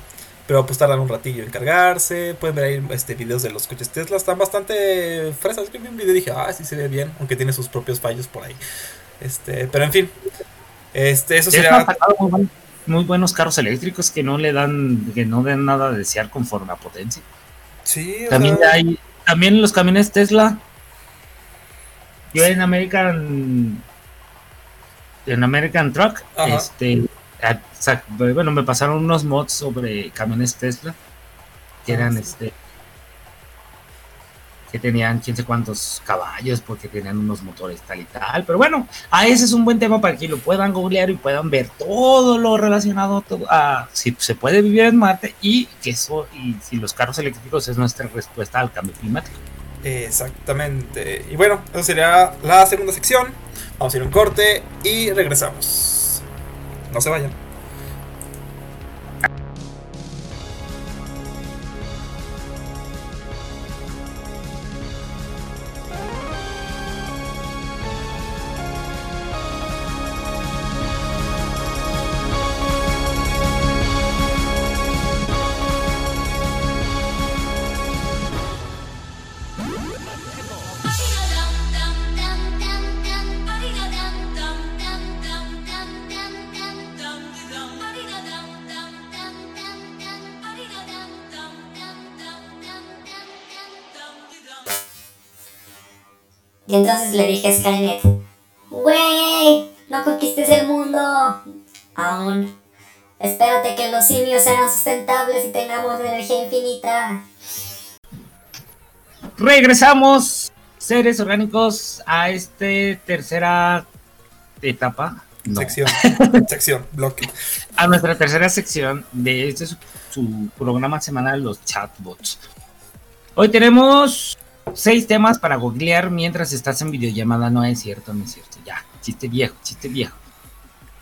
Pero pues tardan un ratillo en cargarse. Pueden ver ahí este, videos de los coches Tesla. Están bastante fresas. Yo vi un video y dije, ah, sí se ve bien. Aunque tiene sus propios fallos por ahí. Este, pero en fin. Este, eso sería. muy, muy buenos carros eléctricos que no le dan, que no den nada a desear conforme a potencia. Sí, También sea, hay, también los camiones Tesla. Yo en American, en American Truck, Ajá. este, bueno, me pasaron unos mods sobre camiones Tesla que Ah, eran, este, que tenían quién sé cuántos caballos porque tenían unos motores tal y tal. Pero bueno, a ese es un buen tema para que lo puedan googlear y puedan ver todo lo relacionado todo a si se puede vivir en Marte y que eso y si los carros eléctricos es nuestra respuesta al cambio climático. Exactamente. Y bueno, eso sería la segunda sección. Vamos a ir a un corte y regresamos. No se vayan. Le dije a Skynet, Güey, no conquistes el mundo. Aún. Espérate que los simios sean sustentables y tengamos energía infinita. Regresamos, seres orgánicos, a este tercera etapa. No, Sección. sección. Bloque. a nuestra tercera sección de este su, su programa semanal, los chatbots. Hoy tenemos seis temas para googlear mientras estás en videollamada. No es cierto, no es cierto. Ya, chiste viejo, chiste viejo.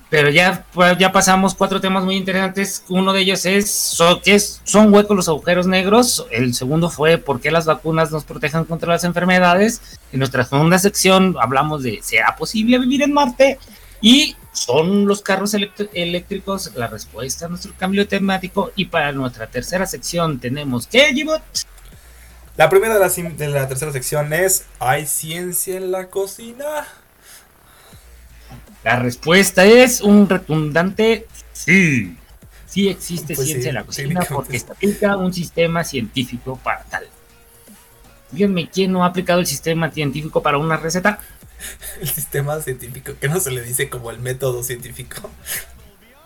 Pero ya, pues, ya pasamos cuatro temas muy interesantes. Uno de ellos es, so- ¿qué es? ¿son huecos los agujeros negros? El segundo fue ¿por qué las vacunas nos protegen contra las enfermedades? En nuestra segunda sección hablamos de ¿será posible vivir en Marte? Y ¿son los carros eléctricos la respuesta a nuestro cambio temático? Y para nuestra tercera sección tenemos ¿qué, Gibot? La primera de la, de la tercera sección es ¿Hay ciencia en la cocina? La respuesta es un retundante sí. Sí existe Pues ciencia sí, en la cocina porque se aplica un sistema científico para tal. Díganme quién no ha aplicado el sistema científico para una receta. El sistema científico, que no se le dice como el método científico.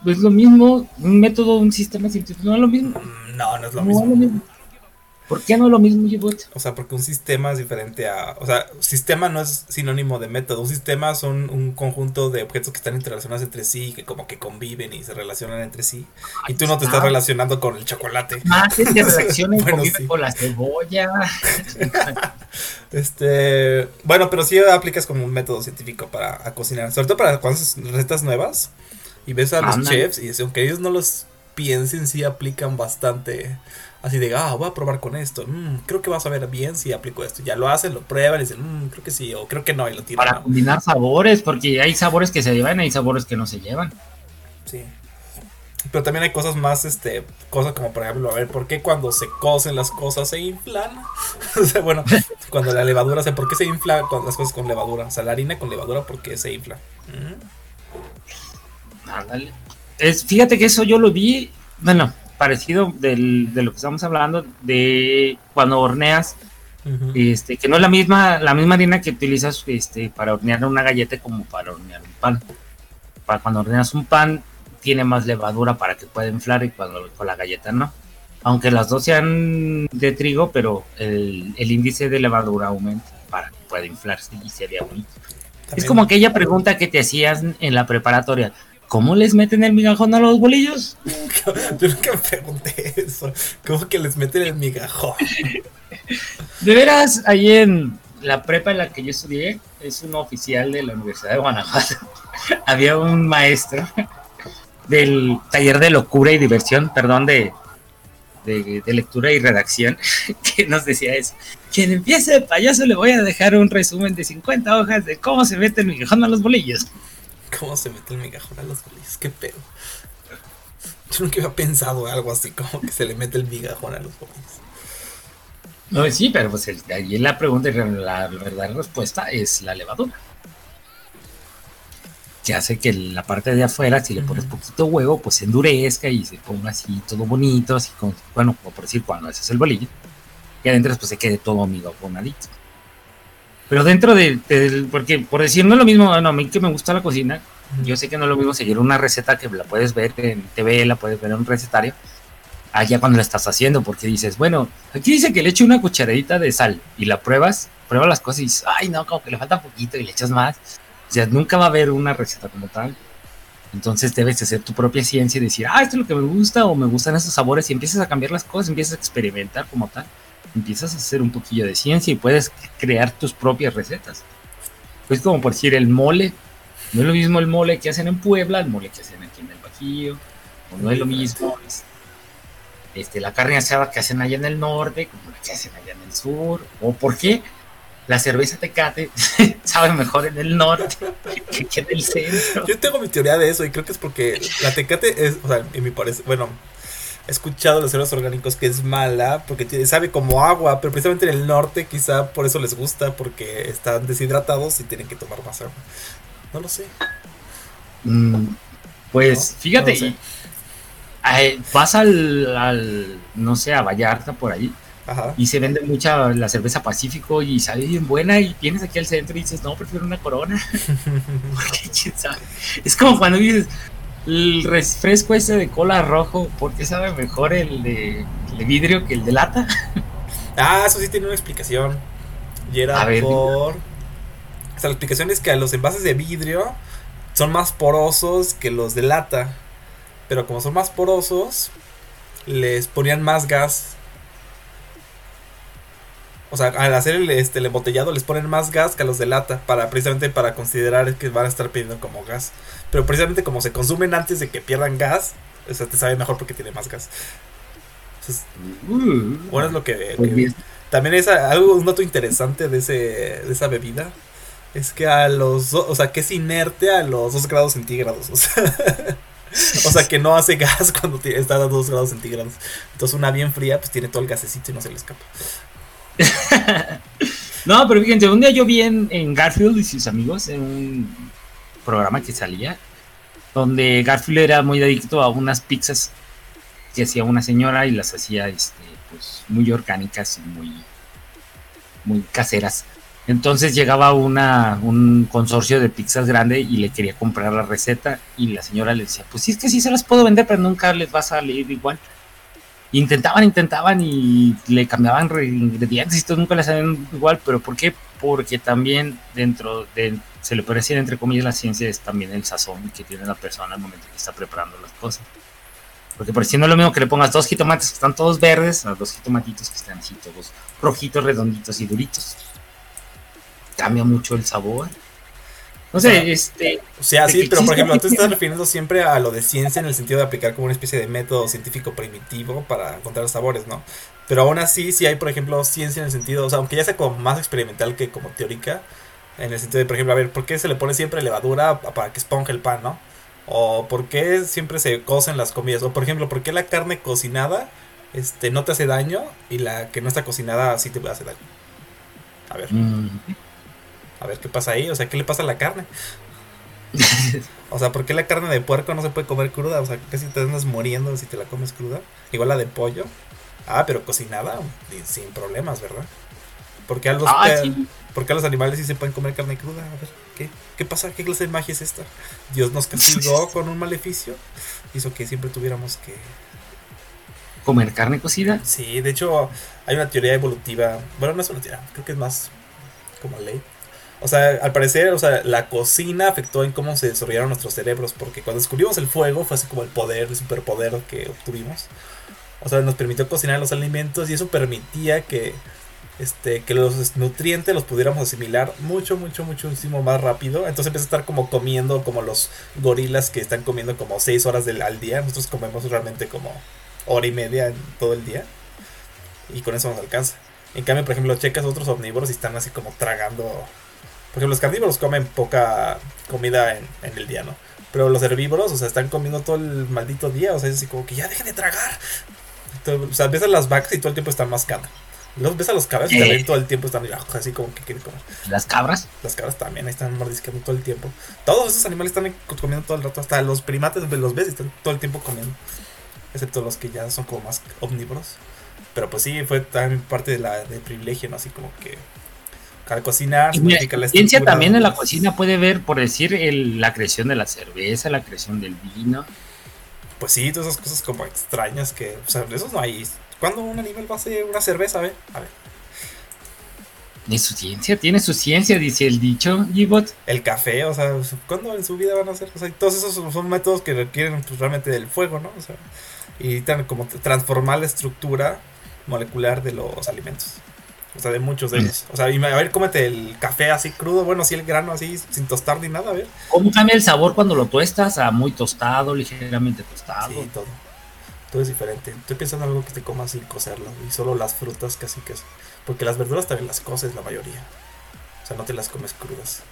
Es lo mismo, un método, un sistema científico, no es lo mismo. Mm, No, no es lo No es lo mismo. ¿Por qué no es lo mismo, Gibot? O sea, porque un sistema es diferente a... O sea, sistema no es sinónimo de método. Un sistema son un conjunto de objetos que están interrelacionados entre sí, que como que conviven y se relacionan entre sí. Y tú no te estás Ah. relacionando con el chocolate. Más este reacciones Bueno, sí. con la cebolla. Este, bueno, pero sí aplicas como un método científico para a cocinar, sobre todo para cuando haces recetas nuevas y ves a los chefs y es- aunque ellos no los piensen, sí aplican bastante así de, ah, voy a probar con esto, mm, creo que vas a ver bien si aplico esto. Ya lo hacen, lo prueban y dicen, "Mm, creo que sí, o creo que no, y lo tiran. Para combinar sabores, porque hay sabores que se llevan y hay sabores que no se llevan. Sí. Pero también hay cosas más, este, cosas como por ejemplo, a ver, ¿por qué cuando se cocen las cosas se inflan? o sea, bueno, cuando la levadura, o sea, ¿por qué se infla con las cosas con levadura? O sea, la harina con levadura, ¿por qué se infla? Mm. Es, fíjate que eso yo lo vi, bueno, parecido del- de lo que estamos hablando, de cuando horneas, Ujú. este, que no es la misma, la misma harina que utilizas este, para hornear una galleta como para hornear un pan. Para cuando horneas un pan, tiene más levadura para que pueda inflar y cuando con la galleta no. aunque las dos sean de trigo, pero el, el índice de levadura aumenta para que pueda inflarse y se vea bonito. Es También- como aquella pregunta que te hacían en la preparatoria. ¿Cómo les meten el migajón a los bolillos? Yo nunca me pregunté eso. ¿Cómo que les meten el migajón? De veras, ahí en la prepa en la que yo estudié, es un oficial de la Universidad de Guanajuato. Había un maestro del taller de locura y diversión, perdón, de, de, de lectura y redacción, que nos decía eso. Quien empiece de payaso le voy a dejar un resumen de 50 hojas de cómo se mete el migajón a los bolillos. ¿Cómo se mete el migajón a los bolillos? ¿Qué pedo? Yo nunca había pensado algo así como que se le mete el migajón a los bolillos. No, sí, pero pues el- ahí la pregunta y la verdadera respuesta es la levadura. Que hace que la parte de afuera, si le pones poquito huevo, pues se endurezca y se ponga así todo bonito, así como, bueno, como por decir cuando haces el bolillo. Y adentro pues se quede todo amigajonadito. Pero dentro de, porque por decir no es lo mismo, bueno, a mí que me gusta la cocina, yo sé que no es lo mismo seguir una receta que la puedes ver en TV, la puedes ver en un recetario, allá cuando la estás haciendo, porque dices, bueno, aquí dice que le eche una cucharadita de sal y la pruebas, pruebas las cosas y dices, ay no, como que le falta poquito y le echas más. O sea, nunca va a haber una receta como tal. Entonces debes hacer tu propia ciencia y decir, ah, esto es lo que me gusta o me gustan estos sabores y empiezas a cambiar las cosas, empiezas a experimentar como tal. Empiezas a hacer un poquillo de ciencia y puedes crear tus propias recetas. Pues como por decir el mole, no es lo mismo el mole que hacen en Puebla, el mole que hacen aquí en el Bajío, o no es lo mismo es- este, la carne asada que hacen allá en el norte, como la que hacen allá en el sur, o por qué la cerveza Tecate sabe mejor en el norte que, que en el centro. Yo tengo mi teoría de eso y creo que es porque la tecate es, o sea, en mi parecer, bueno, escuchado los cereales orgánicos que es mala porque sabe como agua, pero precisamente en el norte quizá por eso les gusta, porque están deshidratados y tienen que tomar más agua. No lo sé. Mm, pues No, fíjate, no sé. y, ay, vas al, al, no sé, a Vallarta por ahí Ajá. y se vende mucha la cerveza Pacífico y sabe bien buena y vienes aquí al centro y dices, no, prefiero una corona. Porque quién sabe. Es como cuando dices, el refresco ese de cola rojo, ¿por qué sabe mejor el de, el de vidrio que el de lata? Ah, eso sí tiene una explicación. Y era A ver, por. O sea, la explicación es que los envases de vidrio son más porosos que los de lata. Pero como son más porosos, les ponían más gas. O sea, al hacer el, este, el embotellado les ponen más gas que a los de lata. Para, precisamente para considerar que van a estar pidiendo como gas. Pero precisamente como se consumen antes de que pierdan gas, o sea, te sabe mejor porque tiene más gas. Entonces, Uh, bueno, es lo que, pues que- también es algo, un dato interesante de, ese, de esa bebida. Es que a los, o sea, que es inerte a los 2 grados centígrados. O sea, o sea, que no hace gas cuando está a 2 grados centígrados. Entonces una bien fría pues tiene todo el gasecito y no se le escapa. No, pero fíjense, un día yo vi en, en Garfield y sus amigos en un programa que salía, donde Garfield era muy adicto a unas pizzas que hacía una señora y las hacía este, pues, muy orgánicas y muy, muy caseras. Entonces llegaba una, un consorcio de pizzas grande y le quería comprar la receta y la señora le decía, pues sí es que sí se las puedo vender, pero nunca les va a salir igual. Intentaban, intentaban y le cambiaban re- ingredientes y todo, nunca les salían igual, pero ¿por qué? Porque también dentro de, se le decir entre comillas, la ciencia es también el sazón que tiene la persona al momento que está preparando las cosas. Porque por si no es lo mismo que le pongas dos jitomates que están todos verdes a dos jitomatitos que están todos rojitos, redonditos y duritos. Cambia mucho el sabor. No sé, sea, este, O sea, sí, pero por ejemplo, tú estás refiriendo siempre a lo de ciencia en el sentido de aplicar como una especie de método científico primitivo para encontrar sabores, ¿no? Pero aún así, sí hay, por ejemplo, ciencia en el sentido, o sea, aunque ya sea como más experimental que como teórica, en el sentido de, por ejemplo, a ver, ¿por qué se le pone siempre levadura para que esponje el pan, ¿no? O ¿por qué siempre se cocen las comidas? O por ejemplo, ¿por qué la carne cocinada este, no te hace daño y la que no está cocinada sí te hace daño? A ver, mm, a ver qué pasa ahí, o sea, ¿qué le pasa a la carne? O sea, ¿por qué la carne de puerco no se puede comer cruda? O sea, casi te andas muriendo si te la comes cruda. Igual la de pollo. Ah, pero cocinada, sin problemas, ¿verdad? ¿Por qué a los, ah, pe- sí. por qué a los animales sí se pueden comer carne cruda? A ver, ¿qué, ¿qué pasa? ¿Qué clase de magia es esta? Dios nos castigó con un maleficio. Hizo que siempre tuviéramos que... comer carne cocida. Sí, de hecho, hay una teoría evolutiva. Bueno, no es una teoría, creo que es más como ley. O sea, al parecer, o sea, la cocina afectó en cómo se desarrollaron nuestros cerebros. Porque cuando descubrimos el fuego fue así como el poder, el superpoder que obtuvimos. O sea, nos permitió cocinar los alimentos y eso permitía que, este, que los nutrientes los pudiéramos asimilar mucho, mucho, muchísimo más rápido. Entonces empieza a estar como comiendo como los gorilas que están comiendo como 6 horas del, al día. Nosotros comemos realmente como hora y media en todo el día. Y con eso nos alcanza. En cambio, por ejemplo, checas otros omnívoros y están así como tragando. Por ejemplo, los carnívoros comen poca comida en, en el día, ¿no? Pero los herbívoros, o sea, están comiendo todo el maldito día. O sea, es así como que ya dejen de tragar. Entonces, o sea, ves a las vacas y todo el tiempo están mascando. Luego ves a los cabras y Eh. también todo el tiempo están así como que quieren comer. Las cabras. Las cabras también ahí están mordisqueando todo el tiempo. Todos esos animales están comiendo todo el rato. Hasta los primates los ves y están todo el tiempo comiendo. Excepto los que ya son como más omnívoros. Pero pues sí, fue también parte de la de privilegio, ¿no? Así como que al cocinar, Y mira, modifica la ciencia también en la cocina puede ver, por decir, el- la creación de la cerveza, la creación del vino. Pues sí, todas esas cosas como extrañas que, o sea, de esos no hay. ¿Cuándo un animal va a hacer una cerveza? A ver, a ver. Tiene su ciencia, tiene su ciencia, dice el dicho, Gibot. El café, o sea, ¿cuándo en su vida van a hacer? O sea, todos esos son- son métodos que requieren pues, realmente del fuego, ¿no? O sea, y necesitan como transformar la estructura molecular de los alimentos. O sea, de muchos de ellos. O sea, y a ver, cómete el café así crudo, bueno, así el grano así, sin tostar ni nada, a ver. ¿Cómo cambia el sabor cuando lo tuestas a muy tostado, ligeramente tostado? Sí, todo. Todo es diferente. Estoy pensando en algo que te comas sin cocerlo. Y solo las frutas casi que es. Porque las verduras también las coces la mayoría. O sea, no te las comes crudas.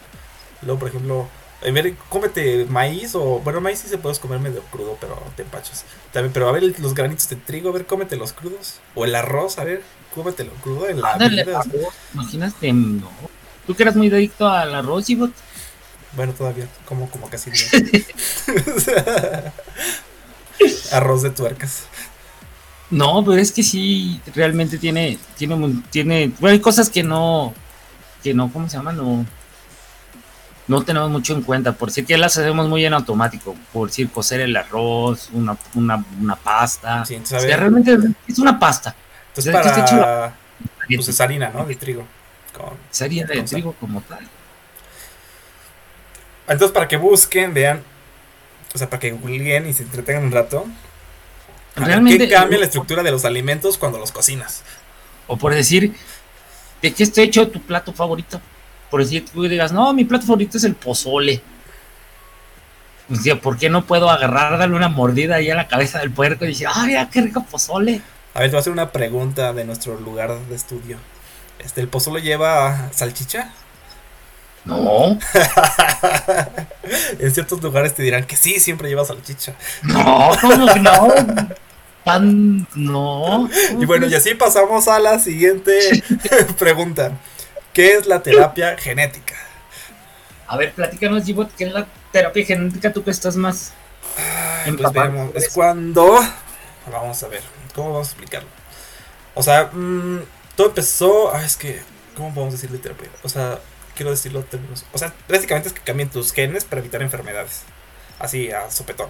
Luego, por ejemplo, en ver, cómete maíz o. Bueno, maíz sí se puedes comer medio crudo, pero te empachas. También, pero a ver los granitos de trigo, a ver, cómete los crudos. O el arroz, a ver, cómetelo crudo en la Ándale, vida. arroz, imagínate, no. Tú que eras muy adicto al arroz, Gibot. Bueno, todavía, como, como casi. Arroz de tuercas. No, pero es que sí, realmente tiene, tiene, tiene, bueno, hay cosas que no, que no, ¿cómo se llama? No, no tenemos mucho en cuenta, por decir que las hacemos muy en automático, por decir cocer el arroz, una, una, una pasta. Sí, O sea, realmente es una pasta. Entonces, ¿sabes qué está hecho para. Pues es harina, ¿no? De trigo. Con Sería de trigo como tal. Entonces, para que busquen, vean, o sea, para que googleen y se entretengan un rato. Realmente- ¿Qué cambia la estructura de los alimentos cuando los cocinas? O por decir, ¿de qué está hecho tu plato favorito? Por decir, tú digas, no, mi plato favorito es el pozole. O sea, ¿por qué no puedo agarrar, darle una mordida ahí a la cabeza del puerco y decir, ah, mira qué rico pozole? A ver, te voy a hacer una pregunta de nuestro lugar de estudio. Este, ¿El pozole lleva salchicha? No, en ciertos lugares te dirán que sí, siempre lleva salchicha. no, ¿cómo que no? Pan, no. Y bueno, y así pasamos a la siguiente pregunta. ¿Qué es la terapia genética? A ver, platícanos, Gibot, ¿qué es la terapia genética? Tú que estás más. Ay, pues por es cuando. Vamos a ver, ¿cómo vamos a explicarlo? O sea, mm, todo empezó. Ah, es que. ¿Cómo podemos decirle terapia? O sea, quiero decirlo términos. O sea, básicamente es que cambien tus genes para evitar enfermedades. Así, a sopetón.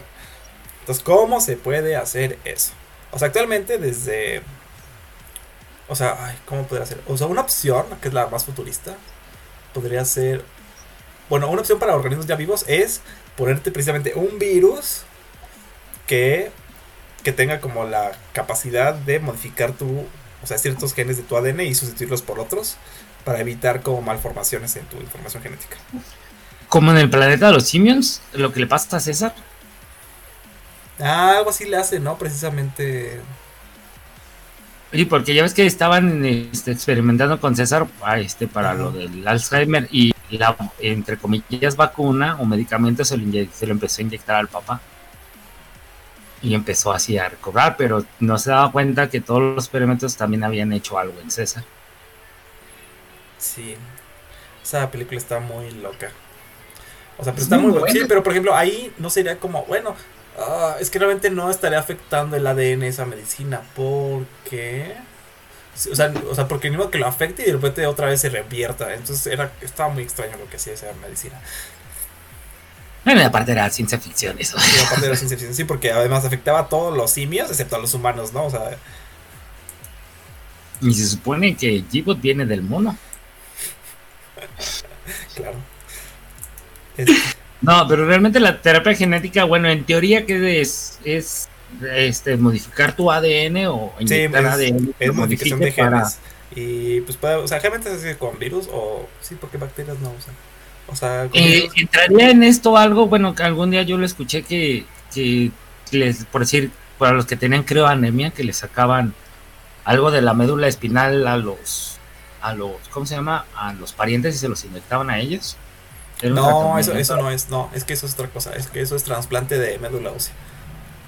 Entonces, ¿cómo se puede hacer eso? O sea, actualmente desde. O sea, ay, ¿cómo podría ser? O sea, una opción, que es la más futurista, podría ser. Bueno, una opción para organismos ya vivos es ponerte precisamente un virus que, que tenga como la capacidad de modificar tu, o sea, ciertos genes de tu ADN y sustituirlos por otros para evitar como malformaciones en tu información genética. Como en el planeta de los simios, lo que le pasa a César. Ah, algo así le hace, ¿no? Precisamente. Oye, porque ya ves que estaban este, experimentando con César ah, este, para lo del Alzheimer y la, entre comillas, vacuna o medicamento se lo, se lo empezó a inyectar al papá. Y empezó así a recobrar, pero no se daba cuenta que todos los experimentos también habían hecho algo en César. Sí. Esa película está muy loca. O sea, pero Es está muy muy buena. Sí, pero por ejemplo, ahí no sería como, bueno, ah, es que realmente no estaría afectando el ADN esa medicina. Porque. O sea, o sea, porque ni modo que lo afecte y de repente otra vez se revierta. Entonces era, estaba muy extraño lo que hacía esa medicina. Bueno, aparte era ciencia ficción eso. Aparte ciencia ficción, sí, porque además afectaba a todos los simios, excepto a los humanos, ¿no? O sea, Y se supone que G-Bot viene del mono. claro. No, pero realmente la terapia genética, bueno, en teoría que es, es este modificar tu ADN o sí, inyectar es, ADN es modificación de modifique para- genes. Y pues puede, o sea, realmente se hace con virus o sí, porque bacterias no usan. O sea, con Eh, entraría en esto algo, bueno, que algún día yo lo escuché que, que les, por decir, para los que tenían creo anemia, que les sacaban algo de la médula espinal a los, a los, ¿cómo se llama? A los parientes y se los inyectaban a ellos. No, eso, eso no es, no, es que eso es otra cosa, es que eso es trasplante de médula ósea.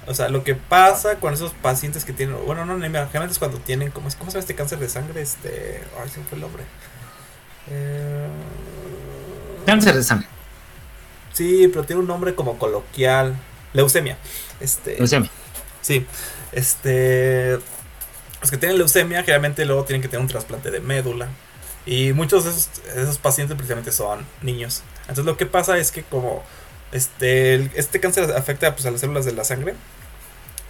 O sea, lo que pasa con esos pacientes que tienen, bueno, no anemia, generalmente es cuando tienen, ¿cómo, es- ¿cómo se llama este cáncer de sangre? Este, ay, se fue el nombre. Eh, Cáncer de sangre, sí, pero tiene un nombre como coloquial, leucemia. Este, leucemia. Sí, este. Los que tienen leucemia generalmente luego tienen que tener un trasplante de médula. Y muchos de esos, pacientes precisamente son niños. Entonces lo que pasa es que como este, este cáncer afecta pues, a las células de la sangre,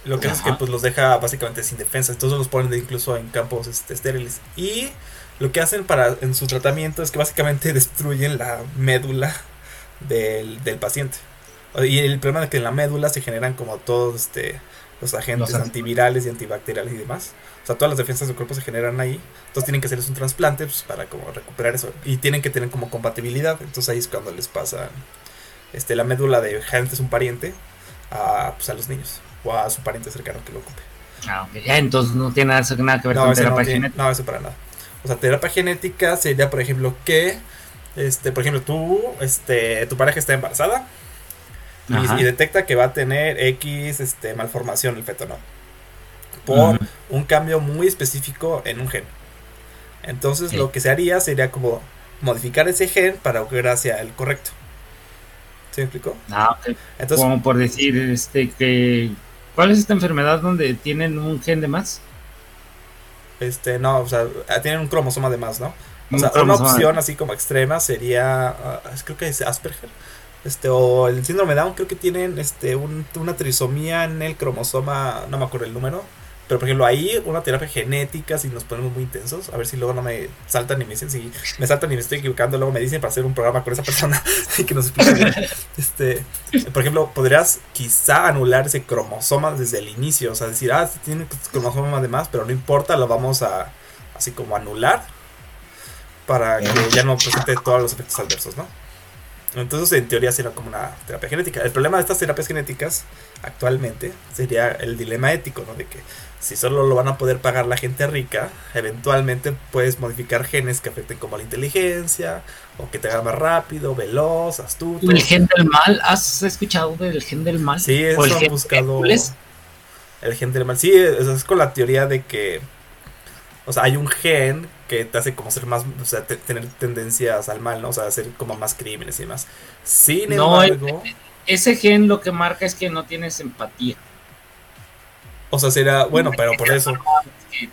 lo que hace es que pues, los deja básicamente sin defensa. Entonces los ponen de- incluso en campos este, estériles. Y lo que hacen para en su tratamiento es que básicamente destruyen la médula del, del paciente. Y el problema es que en la médula se generan como todos este, los agentes Los antivirales y antibacteriales y demás. O sea, todas las defensas del cuerpo se generan ahí. Entonces tienen que hacerles un trasplante pues, para como recuperar eso. Y tienen que tener como compatibilidad. Entonces ahí es cuando les pasa este, la médula de generalmente es un pariente a, pues, a los niños. O a su pariente cercano que lo ocupe. Ah, ok. Entonces no tiene nada, que ver No, con no, terapia tiene- genética. no, eso para nada. O sea, terapia genética sería, por ejemplo, que, este, por ejemplo, tú, este, tu pareja está embarazada y, y detecta que va a tener X, este, malformación el feto, ¿no? Por un cambio muy específico en un gen. Entonces, Sí. lo que se haría sería como modificar ese gen para que hacia el correcto. ¿Sí me explicó? Ah, ok. Entonces, Como por decir, este, que. ¿Cuál es esta enfermedad donde tienen un gen de más? Este, no, o sea, tienen un cromosoma de más, ¿no? O Un sea, una opción así como extrema sería, ah, creo que es Asperger, este, o el síndrome Down, creo que tienen este, un- una trisomía en el cromosoma, no me acuerdo el número, pero por ejemplo ahí una terapia genética, si nos ponemos muy intensos, a ver si luego no me saltan y me dicen, si me saltan y me estoy equivocando, luego me dicen para hacer un programa con esa persona y que nos explique. bien. Este, por ejemplo, podrías quizá anular ese cromosoma desde el inicio, o sea, decir, ah, tiene cromosoma de más, pero no importa, lo vamos a así como anular para que ya no presente todos los efectos adversos, ¿no? Entonces, en teoría, sería como una terapia genética. El problema de estas terapias genéticas actualmente sería el dilema ético, ¿no? De que si solo lo van a poder pagar la gente rica, eventualmente puedes modificar genes que afecten como la inteligencia, o que te hagan más rápido, veloz, astuto. El gen del mal, ¿has escuchado del gen del mal? Sí, ¿O el eso han buscado el gen del mal. Sí, eso es con la teoría de que, o sea, hay un gen que te hace como ser más, o sea, te- tener tendencias al mal, ¿no? O sea, hacer como más crímenes y demás. Sin No, embargo, Ese gen lo que marca es que no tienes empatía. O sea, será, bueno, pero por eso.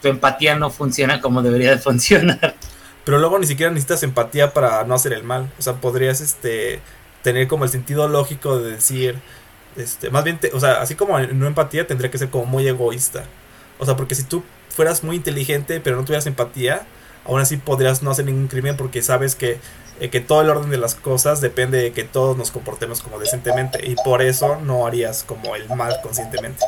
Tu empatía no funciona como debería de funcionar. Pero luego ni siquiera necesitas empatía para no hacer el mal. O sea, podrías, este, tener como el sentido lógico de decir, este, más bien, te- o sea, así como no empatía, tendría que ser como muy egoísta. O sea, porque si tú fueras muy inteligente, pero no tuvieras empatía, aún así podrías no hacer ningún crimen porque sabes que, eh, que todo el orden de las cosas depende de que todos nos comportemos como decentemente. Y por eso no harías como el mal conscientemente.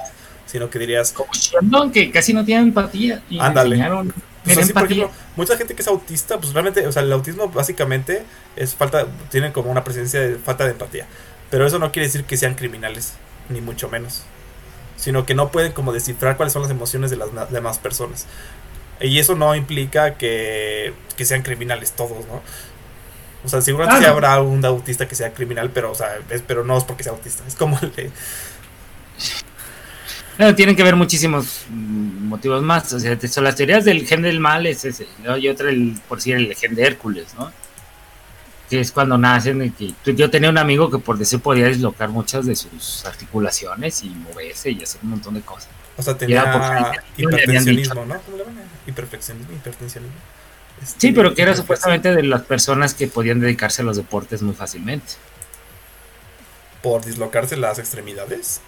Sino que dirías, Como Sheldon, que casi no tiene empatía. Y le Ándale. enseñaron Pues así, por ejemplo, mucha gente que es autista, pues realmente, o sea, el autismo básicamente es falta, tiene como una presencia de falta de empatía. Pero eso no quiere decir que sean criminales, ni mucho menos. Sino que no pueden como descifrar cuáles son las emociones de las demás personas. Y eso no implica que, que sean criminales todos, ¿no? O sea, seguramente Ah, sí no. habrá un autista que sea criminal, pero, o sea, es- pero no es porque sea autista. Es como el de- Bueno, tienen que ver muchísimos motivos más. O sea, son las teorías del gen del mal es ese. ¿no? Y otra, el, por decir, el gen de Hércules, ¿no? Que es cuando nacen. y que, tú- yo tenía un amigo que por decir podía dislocar muchas de sus articulaciones y moverse y hacer un montón de cosas. o sea, tenía hipertensionismo, ¿no? ¿Cómo le llaman? Hiperfeccionismo, hipertensionismo. Sí, Este, pero que era supuestamente de las personas que podían dedicarse a los deportes muy fácilmente. por dislocarse las extremidades.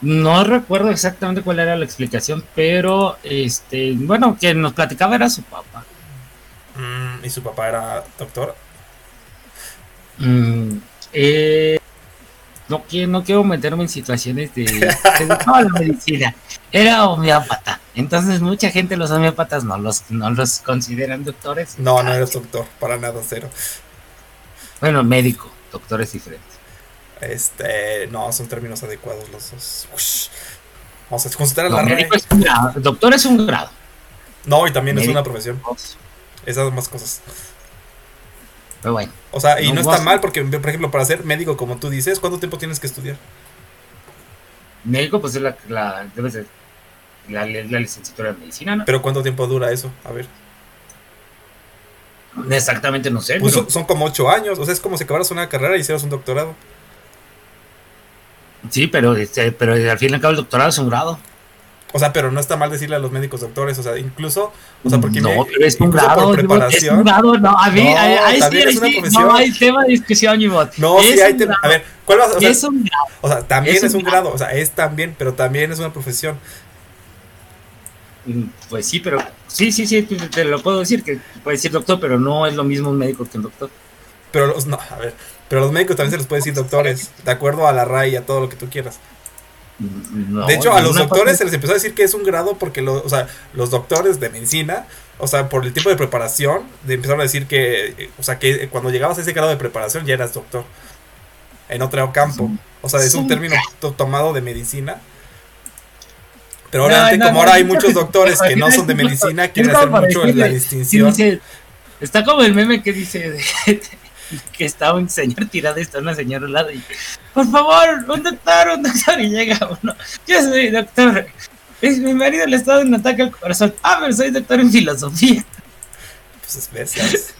No recuerdo exactamente cuál era la explicación, pero este, bueno, quien nos platicaba era su papá. Mm, y su papá era doctor. Mm, eh, no, quiero, no quiero meterme en situaciones de, la medicina. Era homeópata. Entonces mucha gente los homeópatas no los, no los consideran doctores. No, no eres doctor, para nada, cero. Bueno, médico, doctores diferentes. Este, no, son términos adecuados los dos. Ush. Vamos a consultar a No, la RAE. médico es un grado, doctor es un grado. No, y también es una profesión. Esas más cosas. Pero bueno, O sea, y No, está mal porque, por ejemplo, para ser médico, como tú dices, ¿cuánto tiempo tienes que estudiar? médico pues es la, la debe ser la, la licenciatura de medicina, ¿no? Pero ¿cuánto tiempo dura eso? A ver. Exactamente no sé. Pues pero- son, son como ocho años. O sea, es como si acabaras una carrera y hicieras un doctorado. Sí, pero, este, pero al fin y al cabo el doctorado es un grado. O sea, pero no está mal decirle a los médicos doctores. O sea, incluso, o sea, porque no, me- pero es un grado. por Gibot, Es preparación. un grado, no, a mí, No, ahí, sí, ahí no hay tema de discusión, Gibot. No, Es sí hay tema- A ver, ¿cuál va? O sea, es un grado. o sea, también es es, un grado. O sea, es también, pero también es una profesión. Mm, Pues sí, pero sí, sí, sí, te, te lo puedo decir, que puedes decir doctor, pero no es lo mismo un médico que un doctor. Pero los, no, a ver. Pero los médicos también se les puede decir doctores. De acuerdo a la RAI y a todo lo que tú quieras. No, de hecho, a los doctores parte- se les empezó a decir que es un grado porque lo- o sea, los doctores de medicina, o sea, por el tiempo de preparación, de empezaron a decir que, o sea, que cuando llegabas a ese grado de preparación ya eras doctor. En otro campo. O sea, es un término to- tomado de medicina. Pero No, obviamente, no, como no, ahora hay no, muchos no, doctores que no son de medicina, quieren hacer mucho decirle, la distinción. dice- está como el meme que dice de- que está un señor tirado y está una señora al lado y por favor, un doctor, un doctor y llega uno. Yo soy doctor. Es mi marido le está dando un ataque al corazón. Ah, pero soy doctor en filosofía. Pues. ¿sabes?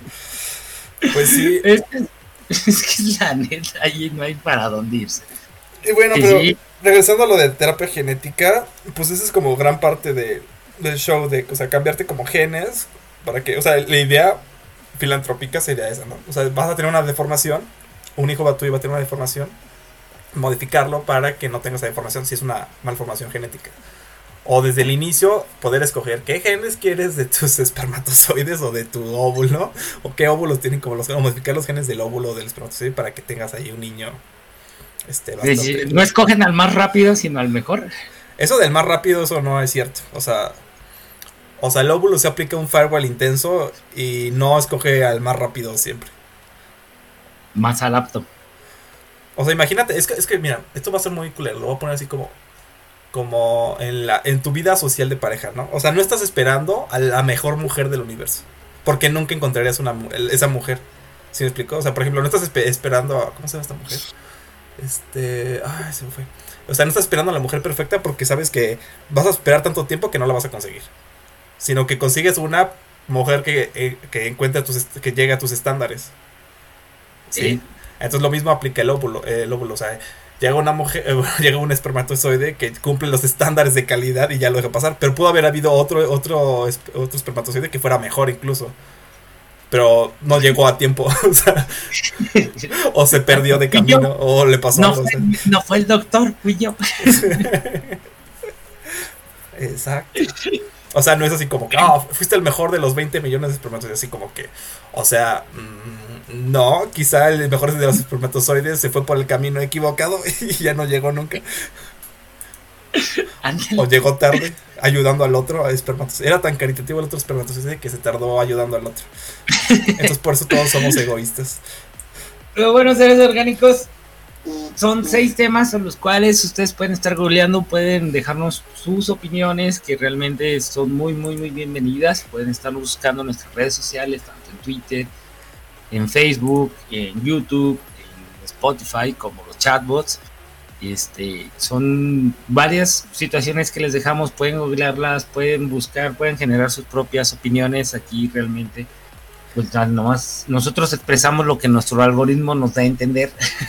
Pues sí. Es que es, que es la neta, allí no hay para dónde irse. Y bueno, pero sí. regresando a lo de terapia genética, pues esa es como gran parte de, del show, de, o sea, cambiarte como genes, para que, o sea, la idea filantrópica sería esa, ¿no? O sea, vas a tener una deformación, un hijo va tuyo va a tener una deformación, modificarlo para que no tenga esa deformación si es una malformación genética. O desde el inicio poder escoger qué genes quieres de tus espermatozoides o de tu óvulo, o qué óvulos tienen como los, o modificar los genes del óvulo o del espermatozoide para que tengas ahí un niño. Este, bastante- no escogen al más rápido, sino al mejor. eso del más rápido, eso no es cierto. O sea, o sea, el óvulo se aplica un firewall intenso y no escoge al más rápido siempre. Más al apto. O sea, imagínate, es que, es que mira, esto va a ser muy culero, lo voy a poner así como como en la en tu vida social de pareja, ¿no? O sea, no estás esperando a la mejor mujer del universo, porque nunca encontrarías una esa mujer. ¿Sí me explico? O sea, por ejemplo, no estás espe- esperando a ¿cómo se llama esta mujer? Este, ay, se me fue. O sea, no estás esperando a la mujer perfecta porque sabes que vas a esperar tanto tiempo que no la vas a conseguir. Sino que consigues una mujer que, eh, que encuentre tus que llegue a tus estándares. ¿Sí? Sí. Entonces lo mismo aplica el óvulo, el óvulo, o sea, llega una mujer, eh, llega un espermatozoide que cumple los estándares de calidad y ya lo deja pasar, pero pudo haber habido otro otro otro espermatozoide que fuera mejor incluso. Pero no llegó a tiempo, o sea, o se perdió de yo- camino o le pasó No algo, o fue, sea. no fue el doctor, fui yo. Exacto. O sea, no es así como que, "Ah, fuiste el mejor de los 20 millones de espermatozoides. Así como que, o sea, mm, no, quizá el mejor de los espermatozoides se fue por el camino equivocado y ya no llegó nunca. O llegó tarde ayudando al otro espermatozoide. Era tan caritativo el otro espermatozoide que se tardó ayudando al otro. Entonces, por eso todos somos egoístas. Pero bueno, seres orgánicos, son seis temas en los cuales ustedes pueden estar googleando, pueden dejarnos sus opiniones, que realmente son muy, muy, muy bienvenidas. Pueden estar buscando nuestras redes sociales, tanto en Twitter, en Facebook, en YouTube, en Spotify, como los chatbots. Este, son varias situaciones que les dejamos, pueden googlearlas, pueden buscar, pueden generar sus propias opiniones aquí realmente. Pues nomás nosotros expresamos lo que nuestro algoritmo nos da a entender.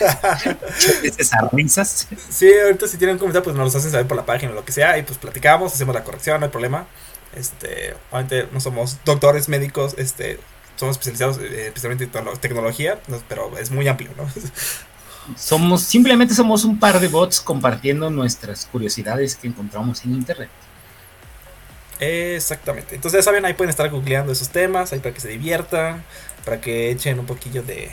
A risas. Sí, ahorita si tienen comentarios, pues nos los hacen saber por la página o lo que sea. Y pues platicamos, hacemos la corrección, no hay problema. Este, obviamente no somos doctores, médicos, este, somos especializados eh, especialmente en tecno- tecnología, no, pero es muy amplio, ¿no? Somos, simplemente somos un par de bots compartiendo nuestras curiosidades que encontramos en internet. Exactamente. Entonces ya saben, ahí pueden estar googleando esos temas, ahí para que se diviertan, para que echen un poquillo de.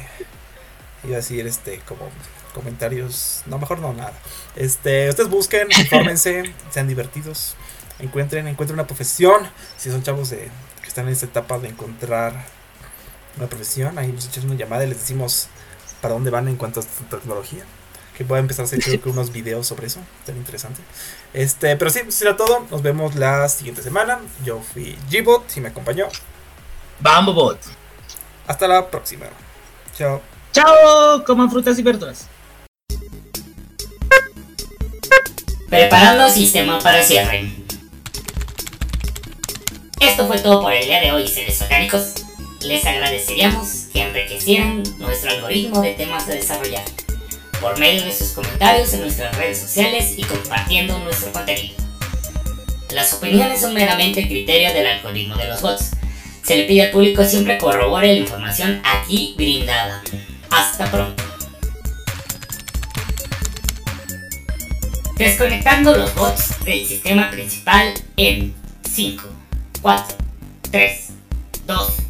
Iba a decir, este, como comentarios. No, mejor no, nada. Este, ustedes busquen, infórmense, sean divertidos, encuentren, encuentren una profesión. Si son chavos de, que están en esta etapa de encontrar una profesión, ahí nos echamos una llamada y les decimos para dónde van en cuanto a esta tecnología. Que voy a empezar a hacer creo que unos videos sobre eso. Tan interesante. Este, pero sí, eso será todo. Nos vemos la siguiente semana. Yo fui Gbot y me acompañó. Vamos, bot. Hasta la próxima. Chao. Chao, coman frutas y verduras. Preparando sistema para cierre. Esto fue todo por el día de hoy, seres orgánicos. Les agradeceríamos que enriquecieran nuestro algoritmo de temas a desarrollar por medio de sus comentarios en nuestras redes sociales y compartiendo nuestro contenido. Las opiniones son meramente criterio del algoritmo de los bots. Se le pide al público siempre corrobore la información aquí brindada. Hasta pronto. Desconectando los bots del sistema principal en 5, 4, 3, 2,